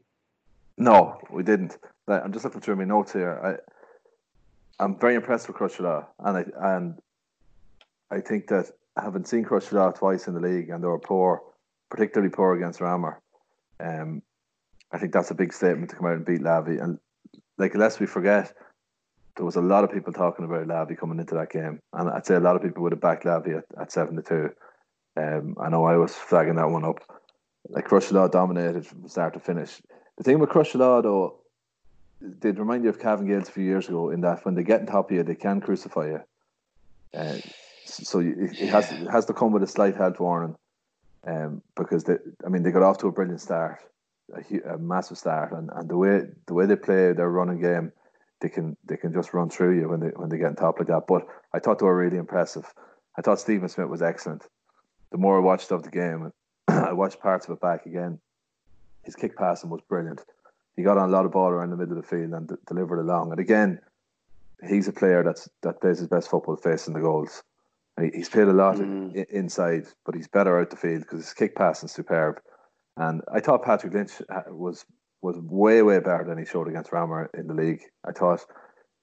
No, we didn't. I'm just looking through my notes here. I, I'm very impressed with Crosserlough, and I and I think that having seen Crosserlough twice in the league and they were poor, particularly poor against Ramor, um, I think that's a big statement to come out and beat Lavey. And like, lest we forget, there was a lot of people talking about Lavey coming into that game, and I'd say a lot of people would have backed Lavey at, at seven to two. Um, I know I was flagging that one up. Like Crosserlough dominated from start to finish. The thing with Crosserlough though, they'd remind you of Cavan Gaels a few years ago in that when they get on top of you, they can crucify you. Uh, so it has it has to come with a slight health warning, um, because they, I mean they got off to a brilliant start, a, a, massive start, and, and the way the way they play their running game, they can they can just run through you when they when they get on top like that. But I thought they were really impressive. I thought Stephen Smith was excellent. The more I watched of the game, I watched parts of it back again. His kick passing was brilliant. He got on a lot of ball around the middle of the field and d- delivered along. And again, he's a player that's that plays his best football facing the goals. He's played a lot mm. inside, but he's better out the field because his kick passing superb. And I thought Patrick Lynch was was way way better than he showed against Ramor in the league. I thought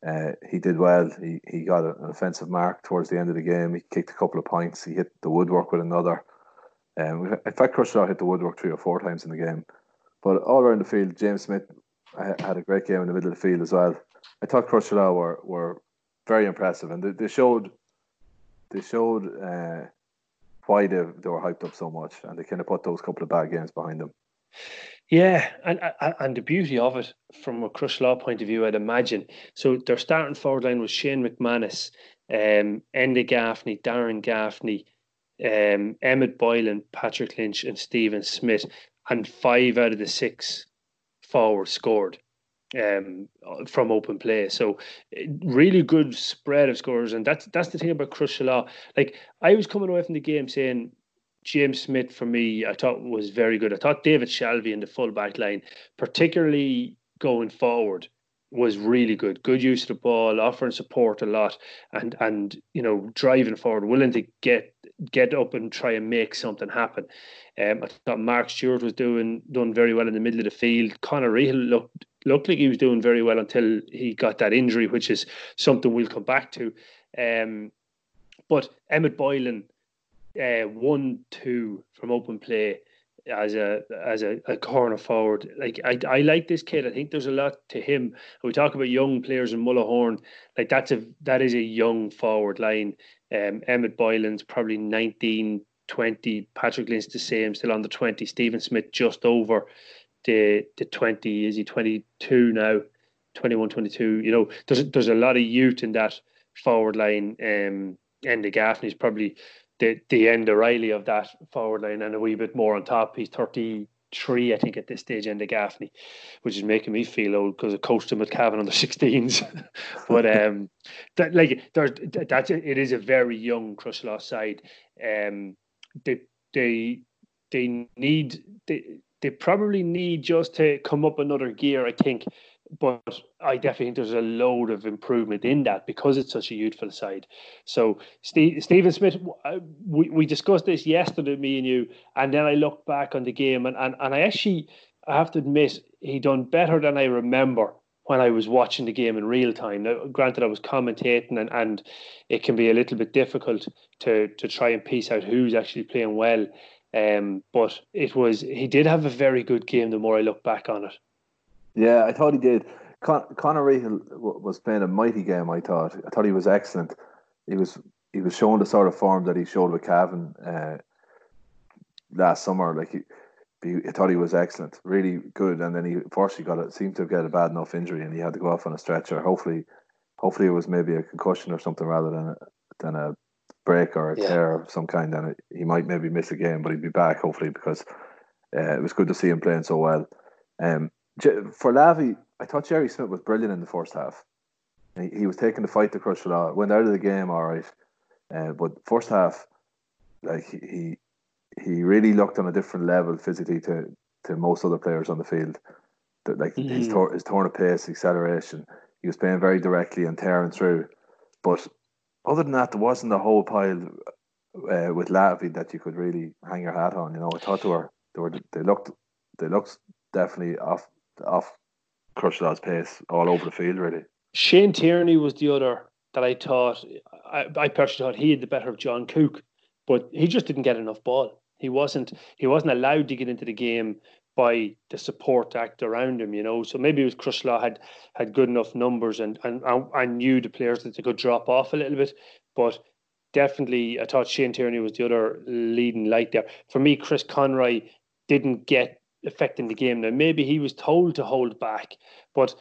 uh, he did well. He he got an offensive mark towards the end of the game. He kicked a couple of points. He hit the woodwork with another. Um, in fact, Crosserlough hit the woodwork three or four times in the game. But all around the field, James Smith had a great game in the middle of the field as well. I thought Crosserlough were were very impressive, and they, they showed they showed uh, why they, they were hyped up so much, and they kind of put those couple of bad games behind them. Yeah, and and the beauty of it from a Crosserlough point of view, I'd imagine. So their starting forward line was Shane McManus, um, Gaffney, Darren Gaffney, um, Emmett Boylan, Patrick Lynch, and Stephen Smith, and five out of the six forwards scored um, from open play. So really good spread of scores, and that's that's the thing about Crosserlough. Like I was coming away from the game saying James Smith for me, I thought was very good. I thought David Shelby in the full back line, particularly going forward, was really good. Good use of the ball, offering support a lot, and and you know driving forward, willing to get get up and try and make something happen. Um, I thought Mark Stewart was doing done very well in the middle of the field. Conor Rehill looked looked like he was doing very well until he got that injury, which is something we'll come back to. Um, but Emmett Boylan, uh, one two from open play as a as a, a, corner forward. Like I, I like this kid. I think there's a lot to him. we talk about young players in Mullahoran. Like that's a that is a young forward line. Um, Emmett Boylan's probably 19, 20. Patrick Lynch the same, still on the 20. Stephen Smith just over the the 20 is he 22 now 21, 22. You know, there's there's a lot of youth in that forward line. Um, Gaffney's probably the the Enda Riley of that forward line, and a wee bit more on top. He's 33, I think, at this stage, Enda Gaffney, which is making me feel old because I coached him at Cavan under 16s. but um, that like there's that's it is a very young Crosserlough side. Um, they they they need they they probably need just to come up another gear. I think but I definitely think there's a load of improvement in that because it's such a youthful side. So Steve, Stephen Smith, uh, we, we discussed this yesterday, me and you, and then I looked back on the game and, and, and I actually I have to admit he done better than I remember when I was watching the game in real time. Now, granted, I was commentating and, and it can be a little bit difficult to to try and piece out who's actually playing well. Um, but it was he did have a very good game the more I look back on it. Yeah, I thought he did. Con- Conor Rehill was playing a mighty game. I thought. I thought he was excellent. He was he was showing the sort of form that he showed with Cavan uh, last summer. Like he, he, I thought he was excellent, really good. And then he fortunately got it. Seemed to get a bad enough injury, and he had to go off on a stretcher. Hopefully, hopefully it was maybe a concussion or something rather than a, than a break or a yeah. tear of some kind. And he might maybe miss a game, but he'd be back hopefully because uh, it was good to see him playing so well. Um, for Lavey, I thought Jerry Smith was brilliant in the first half. He, he was taking the fight to Crosserlough, went out of the game all right, uh, but first half, like he he really looked on a different level physically to to most other players on the field. That like mm-hmm. his tor- his turn of pace, acceleration, he was playing very directly and tearing through. But other than that, there wasn't a whole pile uh, with Lavey that you could really hang your hat on. You know, I thought they were they were they looked they looked definitely off off Crosserlough's pace all over the field, really. Shane Tierney was the other that I thought, I, I personally thought he had the better of John Cook, but he just didn't get enough ball. He wasn't he wasn't allowed to get into the game by the support act around him, you know. So maybe it was Crosserlough had had good enough numbers and and I knew the players that they could drop off a little bit, but definitely I thought Shane Tierney was the other leading light there. For me, Chris Conroy didn't get affecting the game. Now, maybe he was told to hold back, but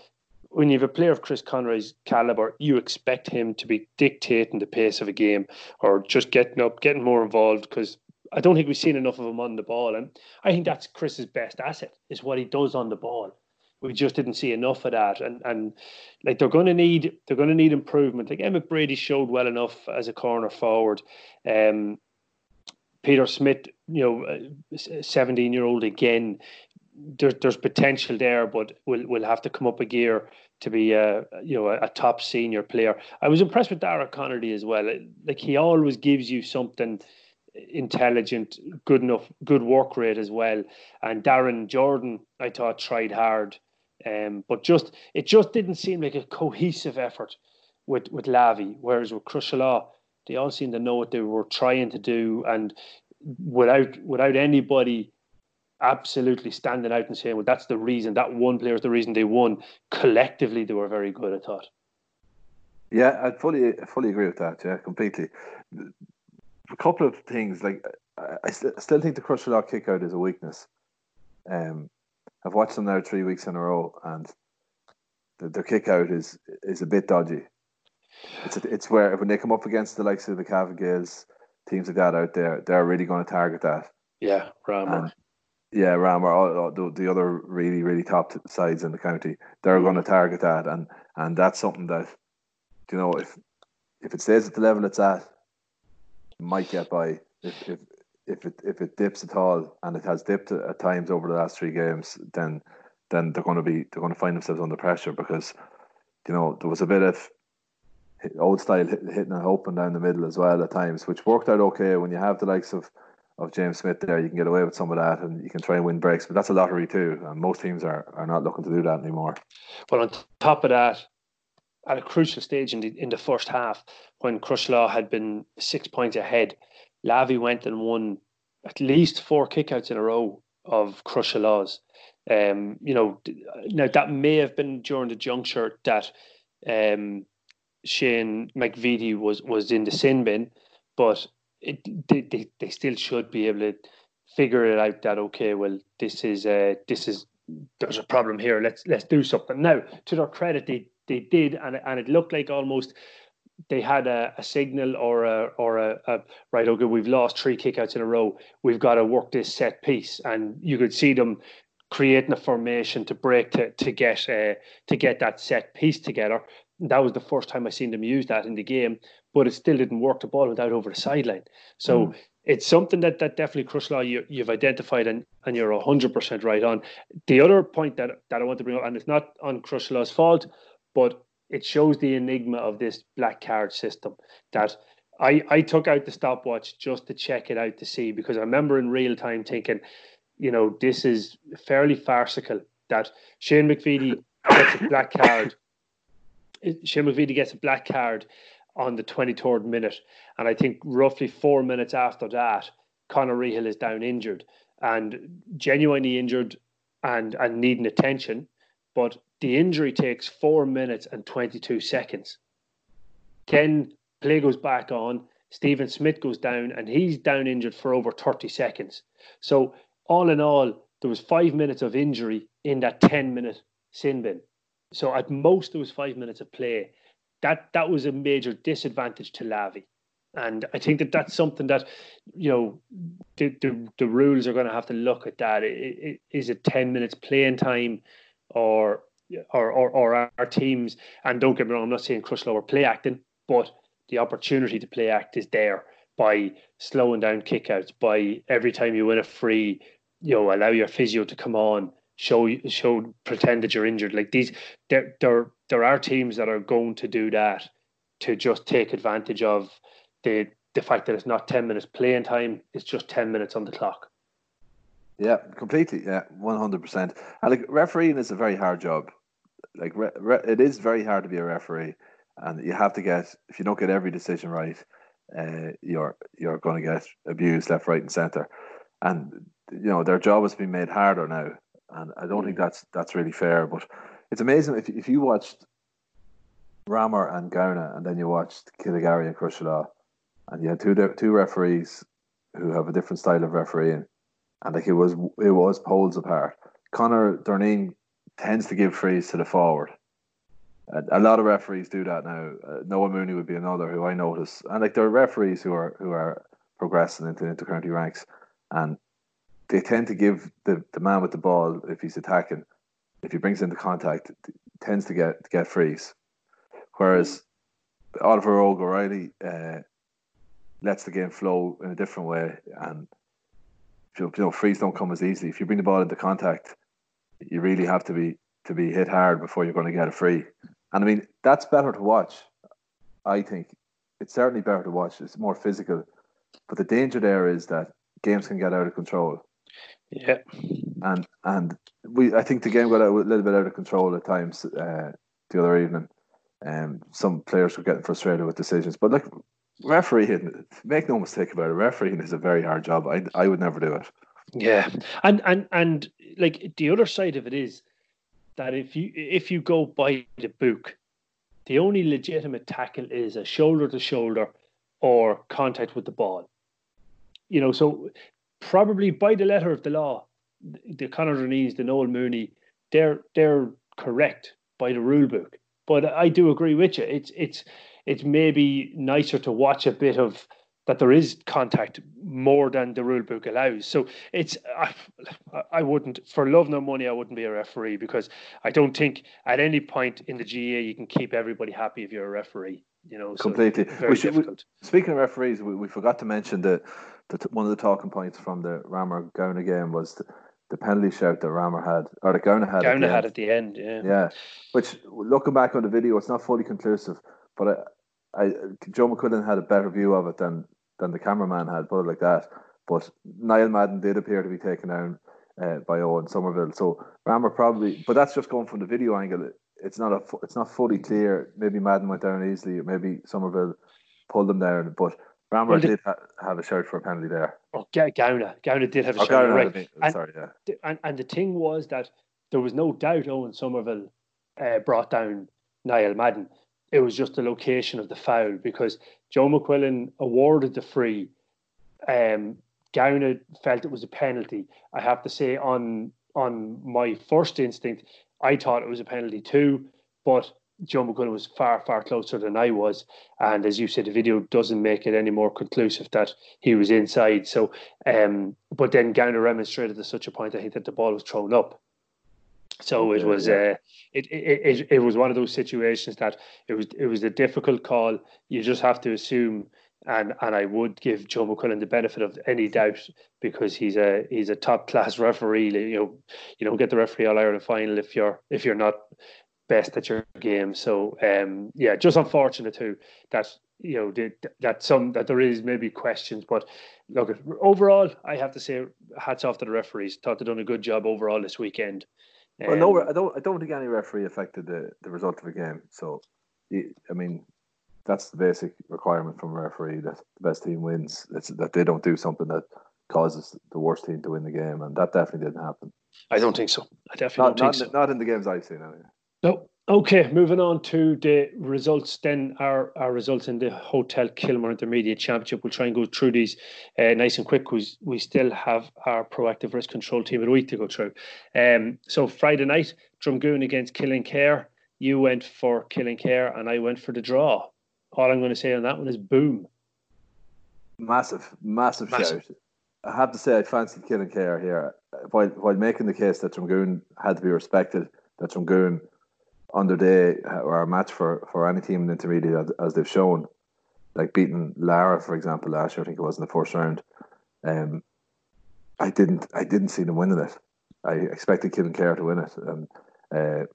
when you have a player of Chris Conroy's caliber, you expect him to be dictating the pace of a game or just getting up, getting more involved because I don't think we've seen enough of him on the ball. And I think that's Chris's best asset is what he does on the ball. We just didn't see enough of that. And and like they're gonna need they're gonna need improvement. Like Emmett Brady showed well enough as a corner forward. Um Peter Smith, you know, seventeen year old again. There, there's potential there, but we'll we'll have to come up a gear to be a you know a, top senior player. I was impressed with Dara Connerty as well. Like he always gives you something intelligent, good enough, good work rate as well. And Darren Jordan, I thought tried hard, um, but just it just didn't seem like a cohesive effort with with Lavey. Whereas with Crosserlough, they all seemed to know what they were trying to do, and without without anybody absolutely standing out and saying, "Well, that's the reason. That one player is the reason they won." Collectively, they were very good. I thought. Yeah, I fully fully agree with that. Yeah, completely. A couple of things like I, st- still think the Crusher kick out is a weakness. Um, I've watched them now three weeks in a row, and the, their kick out is is a bit dodgy. It's a, it's where when they come up against the likes of the Cavan Gaels, teams like that out there, they're really going to target that. Yeah. And, yeah, Ramor, all, all, the, the other really really top sides in the county, they're mm. going to target that, and and that's something that you know if if it stays at the level it's at, might get by. If if if it if it dips at all, and it has dipped at times over the last three games, then then they're going to be they're going to find themselves under pressure because you know there was a bit of old style hitting it open down the middle as well at times, which worked out okay when you have the likes of of James Smith there. You can get away with some of that, and you can try and win breaks. But that's a lottery too, and most teams are are not looking to do that anymore. But on top of that, at a crucial stage in the in the first half, when Crosserlough had been six points ahead, Lavey went and won at least four kickouts in a row of Crosserlough's. Um, you know, now that may have been during the juncture that um, Shane McVitie was was in the sin bin, but it, they, they, they still should be able to figure it out that okay, well this is uh, this is there's a problem here. Let's let's do something now. To their credit, they they did, and and it looked like almost they had a, a signal or a or a, a, right. Okay, we've lost three kickouts in a row. We've got to work this set piece, and you could see them creating a formation to break to to get uh, to get that set piece together. That was the first time I seen them use that in the game, but it still didn't work the ball without over the sideline. So. Mm it's something that that definitely Crosserlough you, you've identified and, and you're hundred percent right on. The other point that that I want to bring up, and it's not on Crosserlough's fault, but it shows the enigma of this black card system that I, I took out the stopwatch just to check it out to see because I remember in real time thinking, you know, this is fairly farcical that Shane McVeety gets a black card. Shane McVeety gets a black card on the 23rd minute. And I think roughly four minutes after that, Conor Rehill is down injured and genuinely injured and, and needing attention. But the injury takes four minutes and 22 seconds. Then play goes back on. Stephen Smith goes down and he's down injured for over 30 seconds. So, all in all, there was five minutes of injury in that 10 minute sin bin. So, at most, there was five minutes of play that that was a major disadvantage to Lavey. And I think that that's something that, you know, the the, the rules are going to have to look at that. Is it ten minutes playing time, or or or, or our teams? And don't get me wrong, I'm not saying Crosserlough are play acting, but the opportunity to play act is there by slowing down kickouts, by every time you win a free, you know, allow your physio to come on, show show pretend that you're injured. Like these, there there there are teams that are going to do that to just take advantage of the the fact that it's not ten minutes playing time; it's just ten minutes on the clock. Yeah, completely. Yeah, one hundred percent. And like refereeing is a very hard job. Like re, re, it is very hard to be a referee, and you have to get if you don't get every decision right, uh, you're you're going to get abused left, right, and center. And you know their job has been made harder now and I don't think that's that's really fair. But it's amazing if if you watched Ramor and Gowna, and then you watched Killygarry and Crosserlough, and you had two two referees who have a different style of refereeing, and like it was it was poles apart. Connor Durneen tends to give frees to the forward. A, lot of referees do that now. Uh, Noel Mooney would be another who I notice, and like there are referees who are who are progressing into into county ranks, and they tend to give the, the man with the ball if he's attacking, if he brings into contact, tends to get get frees. Whereas Oliver O'Reilly uh, lets the game flow in a different way, and you know frees don't come as easily. If you bring the ball into contact, you really have to be to be hit hard before you're going to get a free. And I mean that's better to watch. I think it's certainly better to watch. It's more physical, but the danger there is that games can get out of control yeah, and and we I think the game got a little bit out of control at times uh, the other evening. Um, some players were getting frustrated with decisions, but like refereeing, make no mistake about it, refereeing is a very hard job. I I would never do it. Yeah, and and and like the other side of it is that if you if you go by the book, the only legitimate tackle is a shoulder to shoulder or contact with the ball. You know, so probably by the letter of the law, the Conor Derneens, the Noel Mooney, they're they're correct by the rule book. But I do agree with you. It's it's it's maybe nicer to watch a bit of that there is contact more than the rule book allows. So it's I, I wouldn't for love nor money I wouldn't be a referee because I don't think at any point in the GAA you can keep everybody happy if you're a referee. You know, completely. So very should, difficult. We, speaking of referees, we, we forgot to mention that the, one of the talking points from the Ramor Gowna game was the, the penalty shout that Ramor had, or the Gowna had. Gowna had at the end, yeah. Yeah, which looking back on the video, it's not fully conclusive, but I, I Joe McQuillan had a better view of it than than the cameraman had, put it like that. But Niall Madden did appear to be taken down uh, by Owen Somerville, so Ramor probably, but that's just going from the video angle. It's not a, it's not fully clear. Maybe Madden went down easily. Maybe Somerville pulled him down, but Ramor well, did ha- have a shout for a penalty there. Oh, G- Gowna. Gowna did have a oh, shout. Right. And, sorry, yeah. And, and the thing was that there was no doubt Owen Somerville uh, brought down Niall Madden. It was just the location of the foul because Joe McQuillan awarded the free. Um, Gowna felt it was a penalty. I have to say on on my first instinct, I thought it was a penalty too, but Joe McQuillan was far, far closer than I was. And as you said, the video doesn't make it any more conclusive that he was inside. So, um, but then Gowna remonstrated to such a point, I think, that the ball was thrown up. So it was uh, it, it it it was one of those situations that it was it was a difficult call. You just have to assume, and and I would give Joe McQuillan the benefit of any doubt because he's a he's a top class referee. You know, you don't get the referee all Ireland final if you're if you're not best at your game. So um, yeah, just unfortunate too that you know the, that some that there is maybe questions, but look overall, I have to say hats off to the referees. Thought they done a good job overall this weekend. Well, no, I don't. I don't think any referee affected the, the result of the game. So, I mean, that's the basic requirement from a referee that the best team wins. It's that they don't do something that causes the worst team to win the game, and that definitely didn't happen. I don't think so. I definitely not, don't not, think so. Not in the games I've seen, anyway. No. Okay, moving on to the results. Then our, our results in the Hotel Kilmore Intermediate Championship. We'll try and go through these uh, nice and quick because we still have our proactive risk control team of the week to go through. Um, so Friday night, Drumgoon against Killinkere. You went for Killinkere and I went for the draw. All I'm going to say on that one is boom. Massive, massive, massive. shout. I have to say I fancied Killinkere here while while making the case that Drumgoon had to be respected. That Drumgoon under their day or a match for, for any team in the intermediate as, as, they've shown, like beating Lara for example last year, I think it was in the first round. Um, I didn't I didn't see them winning it. I expected Killinkere to win it, and uh,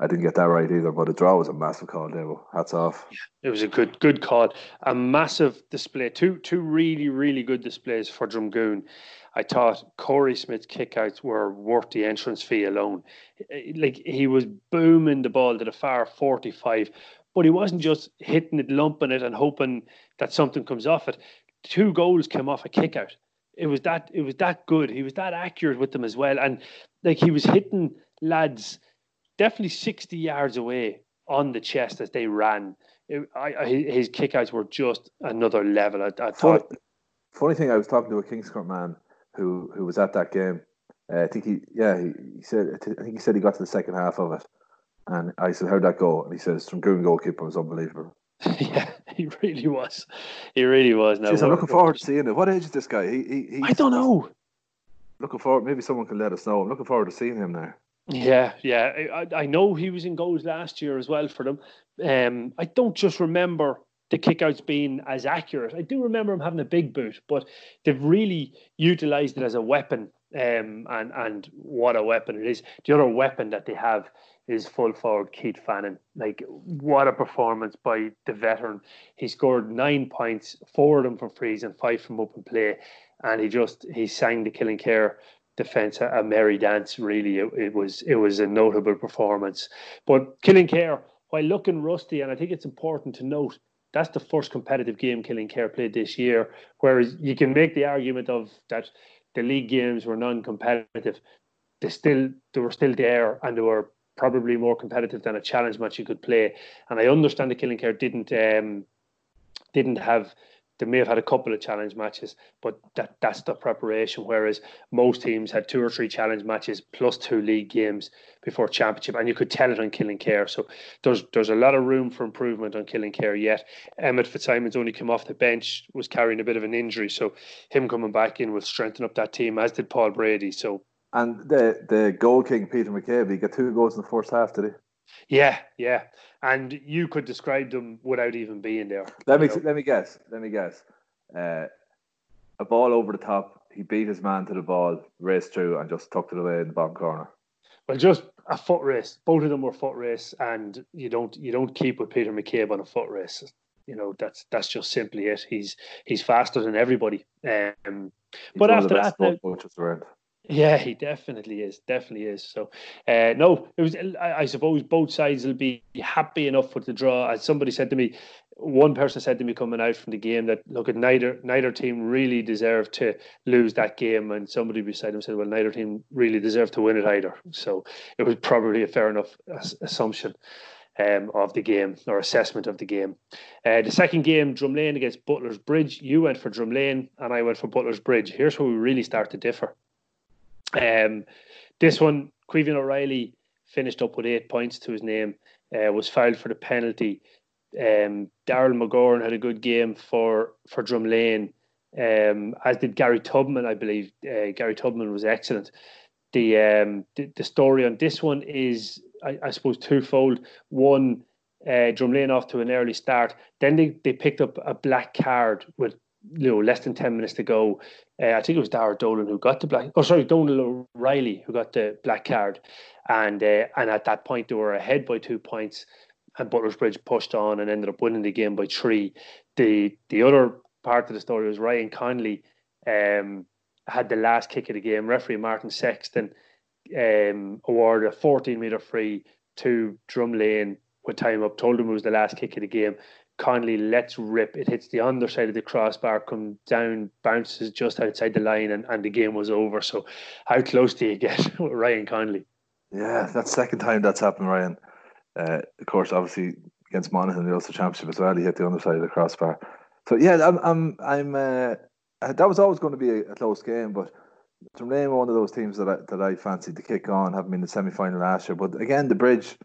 I didn't get that right either. But the draw was a massive call, Dave. Hats off. It was a good good call. A massive display. Two two really really good displays for Drumgoon. I thought Corey Smith's kickouts were worth the entrance fee alone. Like he was booming the ball to the far 45, but he wasn't just hitting it, lumping it, and hoping that something comes off it. Two goals came off a kickout. It was that it was that good. He was that accurate with them as well, and like he was hitting lads definitely 60 yards away on the chest as they ran. It, I, I, his kickouts were just another level. I, I thought. Funny, funny thing, I was talking to a Kingscourt man who who was at that game. Uh, I think he, yeah, he, he, said. I think he said he got to the second half of it, and I said, "How'd that go?" And he says, "Drumgoon goalkeeper was unbelievable." yeah, he really was. He really was. Now, Jeez, I'm looking forward to seeing it. What age is this guy? He, he, I don't know. Looking forward. Maybe someone can let us know. I'm looking forward to seeing him now. Yeah, yeah. I, I know he was in goals last year as well for them. Um, I don't just remember the kickouts being as accurate. I do remember him having a big boot, but they've really utilized it as a weapon. Um, and and what a weapon it is. The other weapon that they have is full forward Keith Fannin. Like what a performance by the veteran. He scored nine points, four of them from frees and five from open play, and he just he sang the Killinkere defence a, merry dance. Really, it, it was it was a notable performance. But Killinkere, while looking rusty, and I think it's important to note that's the first competitive game Killinkere played this year. Whereas you can make the argument of that the league games were non-competitive. They still they were still there and they were probably more competitive than a challenge match you could play. And I understand the Killinkere didn't um, didn't have they may have had a couple of challenge matches, but that that's the preparation. Whereas most teams had two or three challenge matches plus two league games before championship, and you could tell it on Killinkere. So there's there's a lot of room for improvement on Killinkere yet. Emmett Fitzsimons only came off the bench, was carrying a bit of an injury, so him coming back in will strengthen up that team, as did Paul Brady. So and the the goal king Peter McCabe, he got two goals in the first half, did he? Yeah, yeah. And you could describe them without even being there. Let me know? let me guess. Let me guess. Uh, a ball over the top. He beat his man to the ball, raced through, and just tucked it away in the bottom corner. Well, just a foot race. Both of them were foot race, and you don't you don't keep with Peter McCabe on a foot race. You know that's that's just simply it. He's he's faster than everybody. Um, but after that, now, yeah, he definitely is. Definitely is. So, uh, no, it was. I, I, suppose both sides will be happy enough with the draw. As somebody said to me, one person said to me coming out from the game that look at neither neither team really deserved to lose that game, and somebody beside him said, well, neither team really deserved to win it either. So it was probably a fair enough assumption. Um, of the game or assessment of the game. Uh, the second game, Drumlane against Butler's Bridge. You went for Drumlane and I went for Butler's Bridge. Here's where we really start to differ. Um, this one, Caoimhín O'Reilly finished up with eight points to his name. Uh, was fouled for the penalty. Um, Daryl McGoran had a good game for for Drumlane, um, as did Gary Tubman, I believe. Uh, Gary Tubman was excellent. The, um, the, the story on this one is, I, I suppose, twofold. One, uh, Drumlane off to an early start. Then they, they picked up a black card with you know less than ten minutes to go. Uh, I think it was Dara Dolan who got the black. Oh, sorry, Donald O'Reilly who got the black card, and uh, and at that point they were ahead by two points, and Butler's Bridge pushed on and ended up winning the game by three. The the other part of the story was Ryan Conley um, had the last kick of the game. Referee Martin Sexton um, awarded a 14 metre free to Drumlane with time up, told him it was the last kick of the game. Conley lets rip. It hits the underside of the crossbar, comes down, bounces just outside the line, and, and the game was over. So, how close do you get with Ryan Conley? Yeah, that's second time that's happened, Ryan. Uh, of course, obviously against Monaghan in the Ulster Championship as well, he hit the underside of the crossbar. So yeah, I'm, I'm, I'm. Uh, that was always going to be a, a close game, but Drumlane were one of those teams that I, that I fancied to kick on, having been in the semi final last year. But again, the bridge,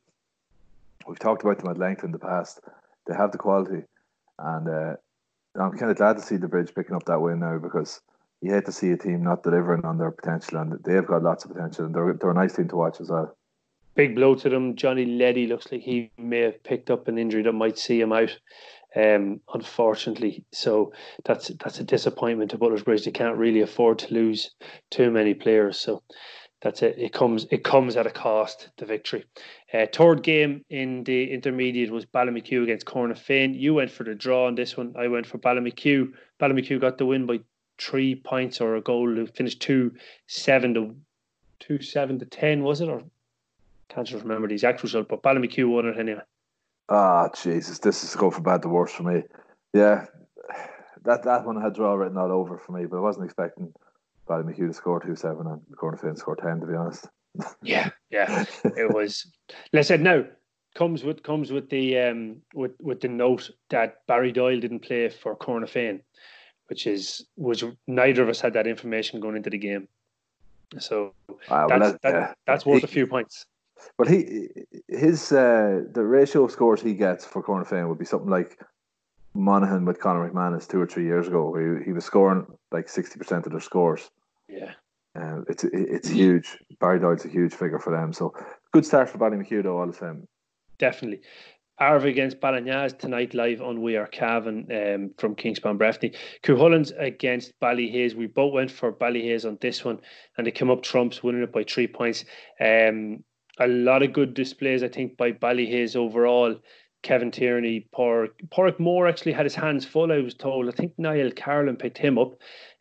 we've talked about them at length in the past. They have the quality, and uh, I'm kind of glad to see the bridge picking up that way now because you hate to see a team not delivering on their potential, and they have got lots of potential, and they're they're a nice team to watch as well. Big blow to them. Johnny Letty looks like he may have picked up an injury that might see him out. Um, unfortunately, so that's that's a disappointment to Butler's Bridge. They can't really afford to lose too many players. So that's it. It comes it comes at a cost. The victory. Uh, third game in the intermediate was Ballymachugh against Cornafin. You went for the draw on this one. I went for Ballymachugh. Ballymachugh got the win by three points or a goal. It finished two seven to two seven to ten. Was it or can't just remember the exact result? But Ballymachugh won it anyway. Ah, Jesus, this is going from bad to worse for me. Yeah, that that one had draw written all over for me, but I wasn't expecting Ballymachugh to score two seven and Cornafin score ten. To be honest. Yeah, yeah, it was. Let's say now comes with comes with the um with with the note that Barry Doyle didn't play for Cornafin, which is which neither of us had that information going into the game. So ah, well, that's that, that's worth he, a few points. Well, he his uh, the ratio of scores he gets for Cornafin would be something like Monaghan with Conor McManus two or three years ago. He, he was scoring like sixty percent of their scores. Yeah, uh, it's it's huge. Barry Doyle's a huge figure for them. So good start for Ballymachugh though, all the same. Definitely. Arva against Ballinagh tonight live on We Are Cavan um, from Kingspan Breffni. Cuchulains against Ballyhaise. We both went for Ballyhaise on this one and they came up trumps, winning it by three points. Um, a lot of good displays, I think, by Ballyhaise overall. Kevin Tierney, Porrick Moore actually had his hands full, I was told. I think Niall Carlin picked him up.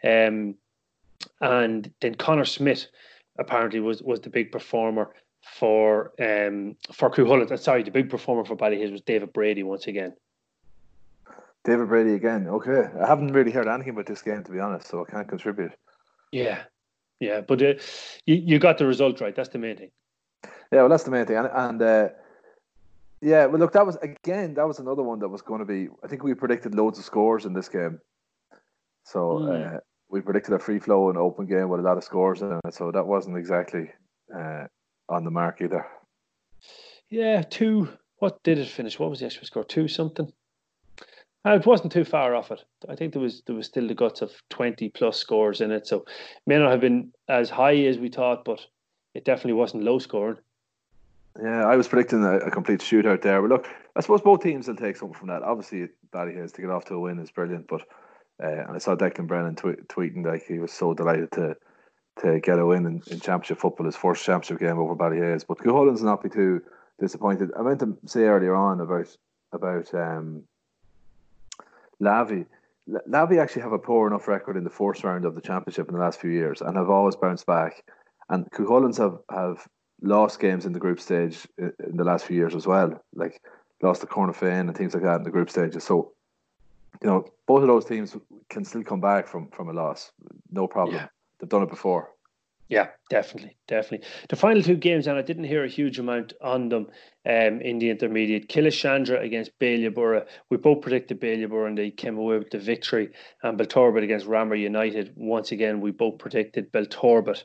Um, and then Connor Smith apparently was, was the big performer for um, for Cuchulainn. Sorry, the big performer for Ballyhaise was David Brady once again. David Brady again. Okay, I haven't really heard anything about this game to be honest, so I can't contribute. Yeah, yeah, but uh, you you got the result right. That's the main thing. Yeah, well, that's the main thing, and, and uh, yeah, well, look, that was again, that was another one that was going to be. I think we predicted loads of scores in this game, so mm. uh, we predicted a free flow and open game with a lot of scores in it. So that wasn't exactly uh, on the mark either. Yeah, two. What did it finish? What was the actual score? Two something. Uh, it wasn't too far off it. I think there was there was still the guts of twenty plus scores in it. So may not have been as high as we thought, but it definitely wasn't low scoring. Yeah, I was predicting a, a, complete shootout there. But look, I suppose both teams will take something from that. Obviously, Ballyhaise to get off to a win is brilliant, but uh, and I saw Declan Brennan tweet, tweeting like he was so delighted to to get a win in, in championship football, his first championship game over Ballyhaise. But Cuchulainn's not be too disappointed. I meant to say earlier on about about um, Lavey. Lavey actually have a poor enough record in the fourth round of the championship in the last few years and have always bounced back. And Cuchulainn's have, have lost games in the group stage in the last few years as well, like lost to Cornafin and things like that in the group stages. So, you know, both of those teams can still come back from from a loss, no problem. Yeah. They've done it before. Yeah, definitely, definitely. The final two games, and I didn't hear a huge amount on them um, in the intermediate. Killeshandra against Bailieborough. We both predicted Bailieborough and they came away with the victory. And Belturbet against Ramor United. Once again, we both predicted Belturbet.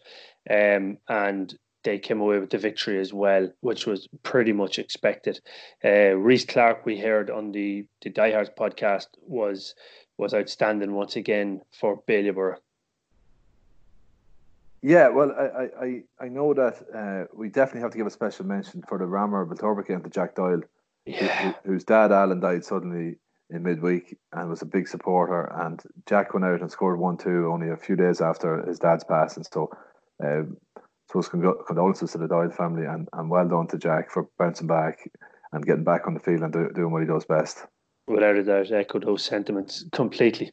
Um, and they came away with the victory as well, which was pretty much expected. Uh, Reese Clark, we heard on the the Diehards podcast, was was outstanding once again for Bailieborough. Yeah, well, I I, I know that uh, we definitely have to give a special mention for the Ramor Belturbet game to Jack Doyle, yeah. who, whose dad Alan died suddenly in midweek and was a big supporter. And Jack went out and scored one two only a few days after his dad's passing. So, um, so condolences to the Doyle family and, and well done to Jack for bouncing back and getting back on the field and do, doing what he does best. Without a doubt, I echo those sentiments completely.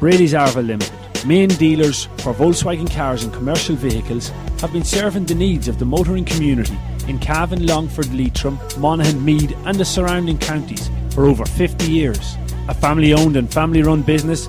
Brady's Arva Limited, main dealers for Volkswagen cars and commercial vehicles, have been serving the needs of the motoring community in Cavan, Longford, Leitrim, Monaghan, Meath, and the surrounding counties for over 50 years. A family owned and family run business,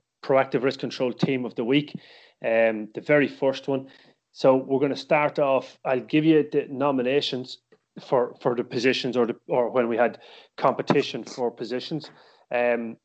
proactive risk control team of the week. Um, the very first one. So we're going to start off. I'll give you the nominations for for the positions or the or when we had competition for positions. Um,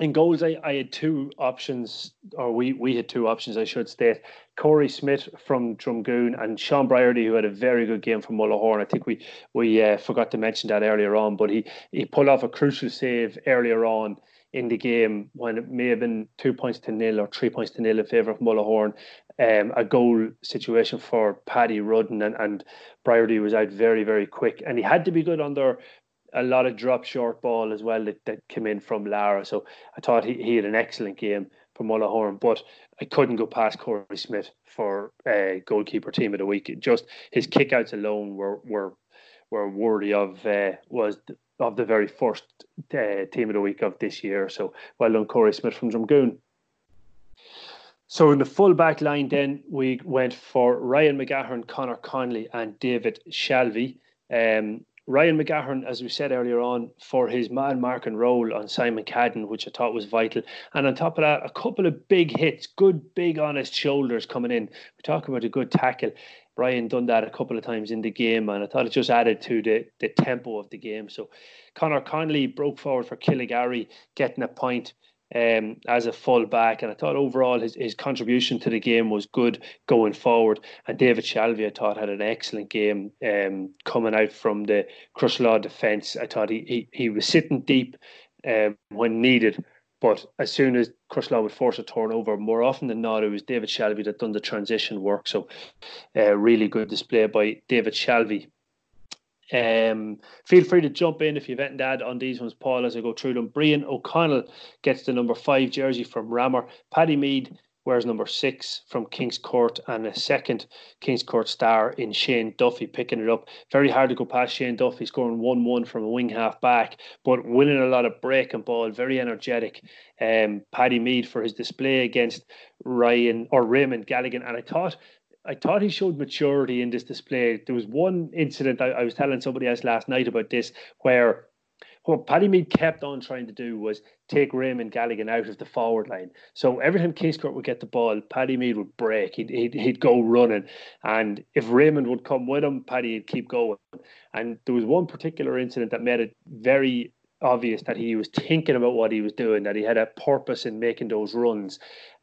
in goals, I, I had two options, or we we had two options, I should state. Corey Smith from Drumgoon and Sean Briarty, who had a very good game from Mullahoran. I think we we uh, forgot to mention that earlier on, but he he pulled off a crucial save earlier on in the game when it may have been two points to nil or three points to nil in favour of Mullahoran. Um, a goal situation for Paddy Rudden and, and was out very, very quick. And he had to be good under a lot of drop short ball as well that, that came in from Lara. So I thought he, he had an excellent game for Mullahoran, but I couldn't go past Corey Smith for uh, goalkeeper team of the week. Just his kickouts alone were were were worthy of uh, was of the very first uh, team of the week of this year. So well done, Corey Smith from Drumgoon. So in the full back line, then we went for Ryan McGahern, Connor Conley, and David Shalvey. Um, Ryan McGahern, as we said earlier on, for his man marking role on Simon Cadden, which I thought was vital. And on top of that, a couple of big hits, good, big, honest shoulders coming in. We talk about a good tackle. Brian done that a couple of times in the game, and I thought it just added to the, the tempo of the game. So Connor Connolly broke forward for Killygarry, getting a point um, as a full back, and I thought overall his, his contribution to the game was good going forward. And David Shalvey, I thought, had an excellent game um, coming out from the Crosserlough defence. I thought he, he, he was sitting deep um, when needed, but as soon as Crosserlough would force a turnover, more often than not, it was David Shalvey that done the transition work. So, uh, really good display by David Shalvey. Um, feel free to jump in if you've anything to add on these ones, Paul, as I go through them. Brian O'Connell gets the number five jersey from Ramor. Paddy Mead wears number six from Kingscourt and a second Kingscourt star in Shane Duffy picking it up. Very hard to go past Shane Duffy scoring 1 1 from a wing half back, but winning a lot of break and ball, very energetic. Um, Paddy Mead for his display against Ryan or Raymond Galligan. And I thought I thought he showed maturity in this display. There was one incident I, I was telling somebody else last night about this where what Paddy Mead kept on trying to do was take Raymond Galligan out of the forward line. So every time Kingscourt would get the ball, Paddy Mead would break. He'd, he'd, he'd go running. And if Raymond would come with him, Paddy would keep going. And there was one particular incident that made it very obvious that he was thinking about what he was doing, that he had a purpose in making those runs.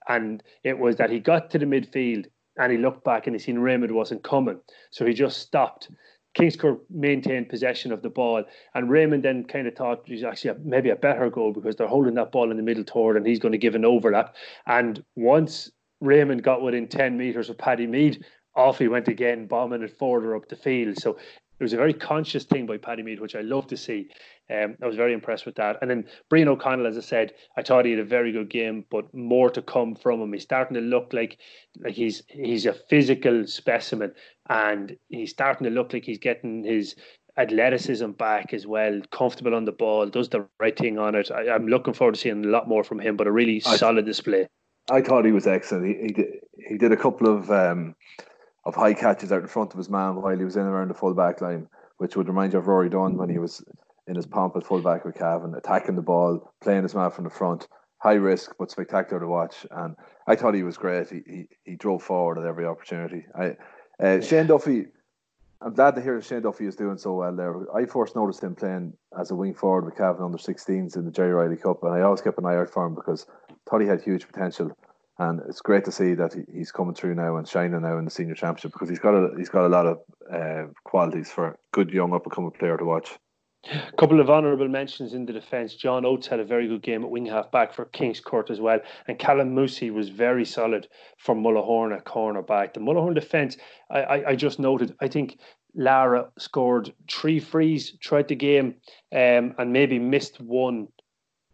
And it was that he got to the midfield and he looked back and he seen Raymond wasn't coming. So he just stopped Kingscourt maintained possession of the ball, and Raymond then kind of thought he's actually a, maybe a better goal because they're holding that ball in the middle toward, and he's going to give an overlap. And once Raymond got within ten meters of Paddy Mead, off he went again, bombing it further up the field. So it was a very conscious thing by Paddy Mead, which I love to see. Um, I was very impressed with that. And then Brian O'Connell, as I said, I thought he had a very good game, but more to come from him. He's starting to look like like he's he's a physical specimen, and he's starting to look like he's getting his athleticism back as well, comfortable on the ball, does the right thing on it. I, am looking forward to seeing a lot more from him, but a really I, solid display. I thought he was excellent. He, he did he did a couple of um, of high catches out in front of his man while he was in around the full back line, which would remind you of Rory Dunne when he was in his pomp at full back with Cavan, attacking the ball, playing his man from the front. High risk, but spectacular to watch. And I thought he was great. He he, he drove forward at every opportunity. I uh, Shane Duffy, I'm glad to hear that Shane Duffy is doing so well there. I first noticed him playing as a wing forward with Cavan under 16s in the Gerry Reilly Cup, and I always kept an eye out for him because I thought he had huge potential. And it's great to see that he, he's coming through now and shining now in the senior championship because he's got a he's got a lot of uh, qualities for a good young up and coming player to watch. A couple of honourable mentions in the defence. John Oates had a very good game at wing half back for Kingscourt as well. And Callum Moosey was very solid for Mullahoran at corner back. The Mullahoran defence, I, I, I, just noted, I think Lara scored three frees throughout the game um, and maybe missed one.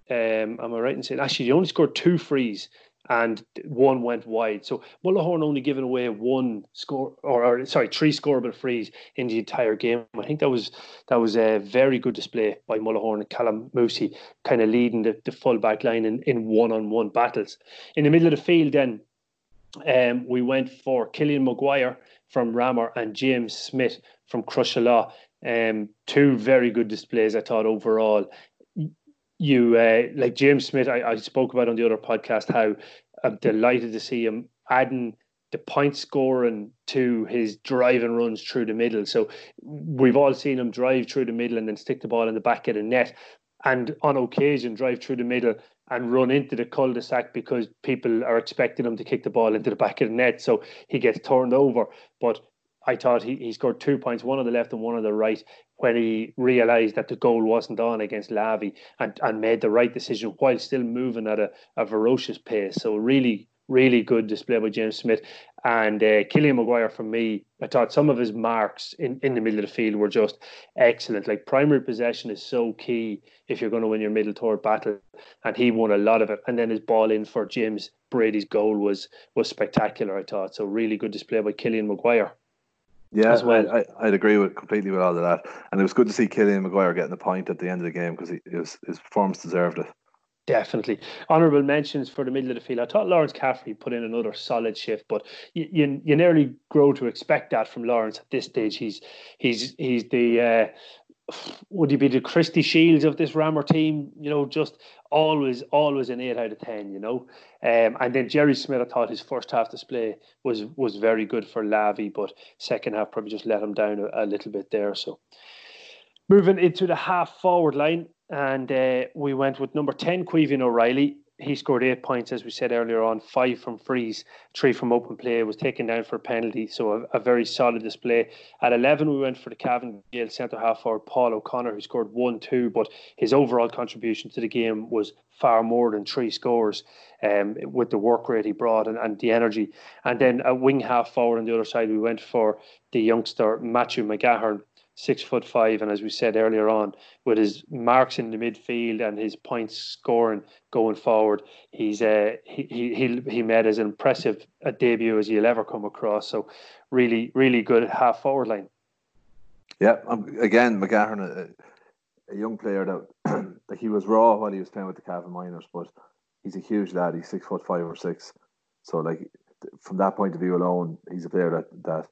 Um, am I right in saying actually he only scored two frees and one went wide. So Mullahoran only given away one score, or, or, sorry, three scoreable frees in the entire game. I think that was that was a very good display by Mullahoran and Callum Moosey, kind of leading the, the full back line in, in one-on-one battles. In the middle of the field, then um, we went for Killian Maguire from Ramor and James Smith from Crosserlough. Um, two very good displays, I thought overall you uh, like James Smith. I, I spoke about on the other podcast how I'm delighted to see him adding the point scoring to his drive and runs through the middle. So we've all seen him drive through the middle and then stick the ball in the back of the net, and on occasion drive through the middle and run into the cul-de-sac because people are expecting him to kick the ball into the back of the net. So he gets turned over. But I thought he, he scored two points, one on the left and one on the right, when he realised that the goal wasn't on against Lavey and, and made the right decision while still moving at a, a ferocious pace. So really, really good display by James Smith. And uh, Killian Maguire, for me, I thought some of his marks in, in the middle of the field were just excellent. Like primary possession is so key if you're going to win your middle toward battle, and he won a lot of it. And then his ball in for James Brady's goal was was spectacular. I thought so. Really good display by Killian Maguire. Yeah, well. I, would agree with completely with all of that, and it was good to see Killian Maguire getting the point at the end of the game because his his performance deserved it. Definitely. Honourable mentions for the middle of the field. I thought Lawrence Caffrey put in another solid shift, but you, you, you nearly grow to expect that from Lawrence at this stage. He's he's he's the uh, would he be the Christy Shields of this Ramor team? You know, just always, always an eight out of ten. You know, um, and then Jerry Smith, I thought his first half display was was very good for Lavey, but second half probably just let him down a, a little bit there. So, moving into the half forward line, and uh, we went with number ten, Queven O'Reilly he scored eight points, as we said earlier on, five from frees, three from open play, was taken down for a penalty. So a, a very solid display. At 11, we went for the Cavan Gael centre half forward Paul O'Connor, who scored 1 2, but his overall contribution to the game was far more than three scores um, with the work rate he brought and, and the energy. And then a wing half forward on the other side, we went for the youngster Matthew McGahern six foot five, and as we said earlier on, with his marks in the midfield and his points scoring going forward, he's uh, he he he made as impressive a debut as you'll ever come across. So really, really good half forward line. Yeah, um, again, McGahern, a, a young player that he was raw while he was playing with the Cavan Minors, but he's a huge lad. He's six foot five or six, so like from that point of view alone, he's a player that that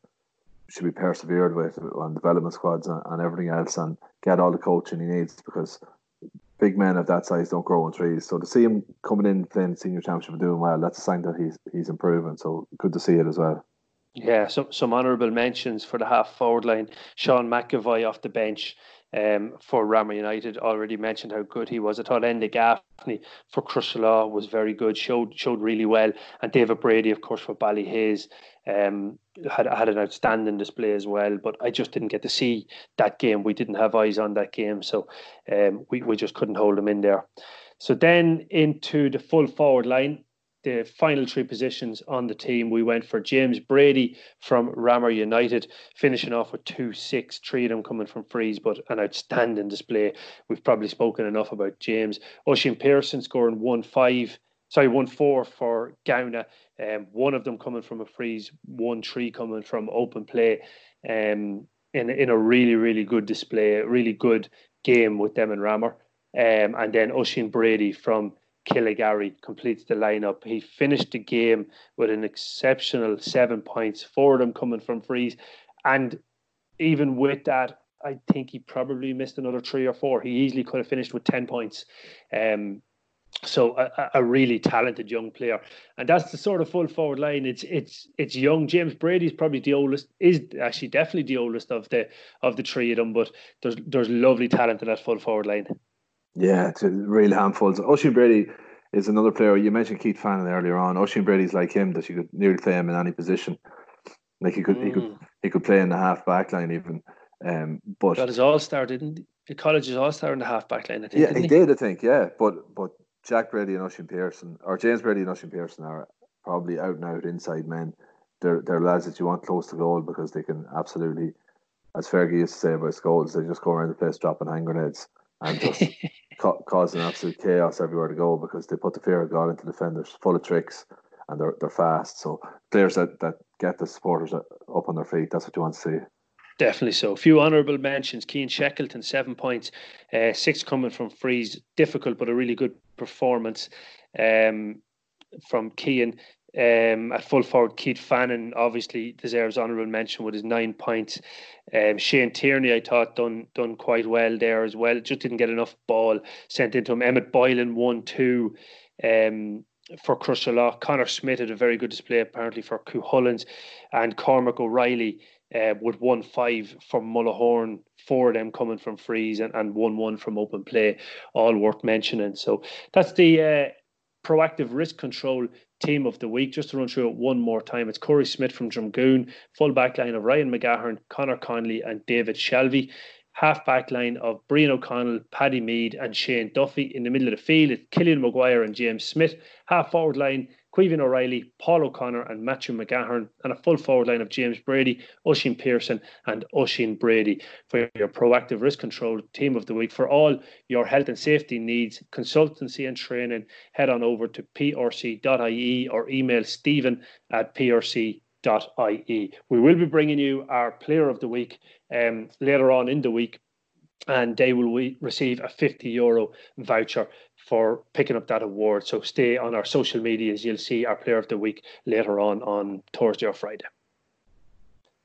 should be persevered with on development squads and, and everything else and get all the coaching he needs because big men of that size don't grow on trees. So to see him coming in playing senior championship and doing well, that's a sign that he's he's improving. So good to see it as well. Yeah, some some honourable mentions for the half forward line. Sean McAvoy off the bench um, for Ramor United. Already mentioned how good he was. I thought Enda Gaffney for Crosserlough was very good. Showed showed really well. And David Brady, of course, for Ballyhaise um, had had an outstanding display as well. But I just didn't get to see that game. We didn't have eyes on that game, so um, we we just couldn't hold him in there. So then into the full forward line, the final three positions on the team, we went for James Brady from Ramor United, finishing off with two six, three of them coming from frees, but an outstanding display. We've probably spoken enough about James. Oisin Pearson scoring one five, sorry, one four for Gowna. Um, one of them coming from a frees, one three coming from open play. Um, in in a really really good display, a really good game with them and Ramor. Um, and then Oisín Brady from Killygarry completes the lineup. He finished the game with an exceptional seven points, four of them coming from frees. And even with that, I think he probably missed another three or four. He easily could have finished with 10 points. Um, so a, a, really talented young player, and that's the sort of full forward line. It's it's it's young. James Brady's probably the oldest. Is actually definitely the oldest of the of the three of them. But there's there's lovely talent in that full forward line. Yeah, it's a real handful. Oisín Brady is another player. You mentioned Keith Fannin earlier on. Oisín Brady's like him that you could nearly play him in any position. Like he could, mm. he could, mm. he could play in the half back line even. Um, but got his all star, didn't the college's all star in the half back line? I think. Yeah, he, he, did. I think. Yeah, but but Jack Brady and Oisin Pearson, or James Brady and Oisin Pearson, are probably out and out inside men. They're they're lads that you want close to goal because they can absolutely, as Fergie used to say about Scholes, they just go around the place dropping hand grenades and just ca- causing absolute chaos everywhere to go because they put the fear of God into defenders, full of tricks, and they're they're fast. So players that, that get the supporters up on their feet, that's what you want to see. Definitely so. A few honourable mentions. Cian Shackleton, seven points, uh, six coming from frees. Difficult, but a really good performance um, from Cian. Um, at full forward, Keith Fannin obviously deserves honourable mention with his nine points. Um, Shane Tierney, I thought done done quite well there as well. Just didn't get enough ball sent into him. Emmett Boylan one two um, for Crosserlough. Connor Smith had a very good display apparently for Cuchulains, and Cormac O'Reilly uh, with one five from Mullahoran, four of them coming from frees and, and one one from open play, all worth mentioning. So that's the uh, proactive risk control team of the week. Just to run through it one more time, it's Corey Smith from Drumgoon, full back line of Ryan McGahern, Connor Conley, and David Shalvey. Half back line of Brian O'Connell, Paddy Mead, and Shane Duffy. In the middle of the field, it's Killian Maguire and James Smith. Half forward line, Queven O'Reilly, Paul O'Connor, and Matthew McGahern, and a full forward line of James Brady, Oisin Pearson, and Oisín Brady for your proactive risk control team of the week. For all your health and safety needs, consultancy and training, head on over to prc.ie or email stephen at prc.ie. We will be bringing you our player of the week um, later on in the week and they will receive a 50 euro voucher for picking up that award. So stay on our social medias. You'll see our player of the week later on on Thursday or Friday.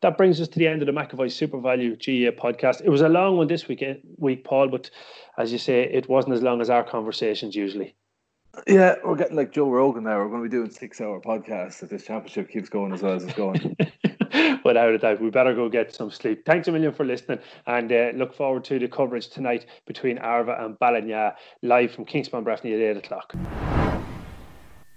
That brings us to the end of the McAvoy SuperValu GA podcast. It was a long one this week, eh, week, Paul, but as you say, it wasn't as long as our conversations usually. Yeah, we're getting like Joe Rogan now. We're going to be doing six hour podcasts if this championship keeps going as well as it's going. without a doubt. We better go get some sleep. Thanks a million for listening and uh, look forward to the coverage tonight between Arva and Ballinagh live from Kingspan Breffni at 8 o'clock.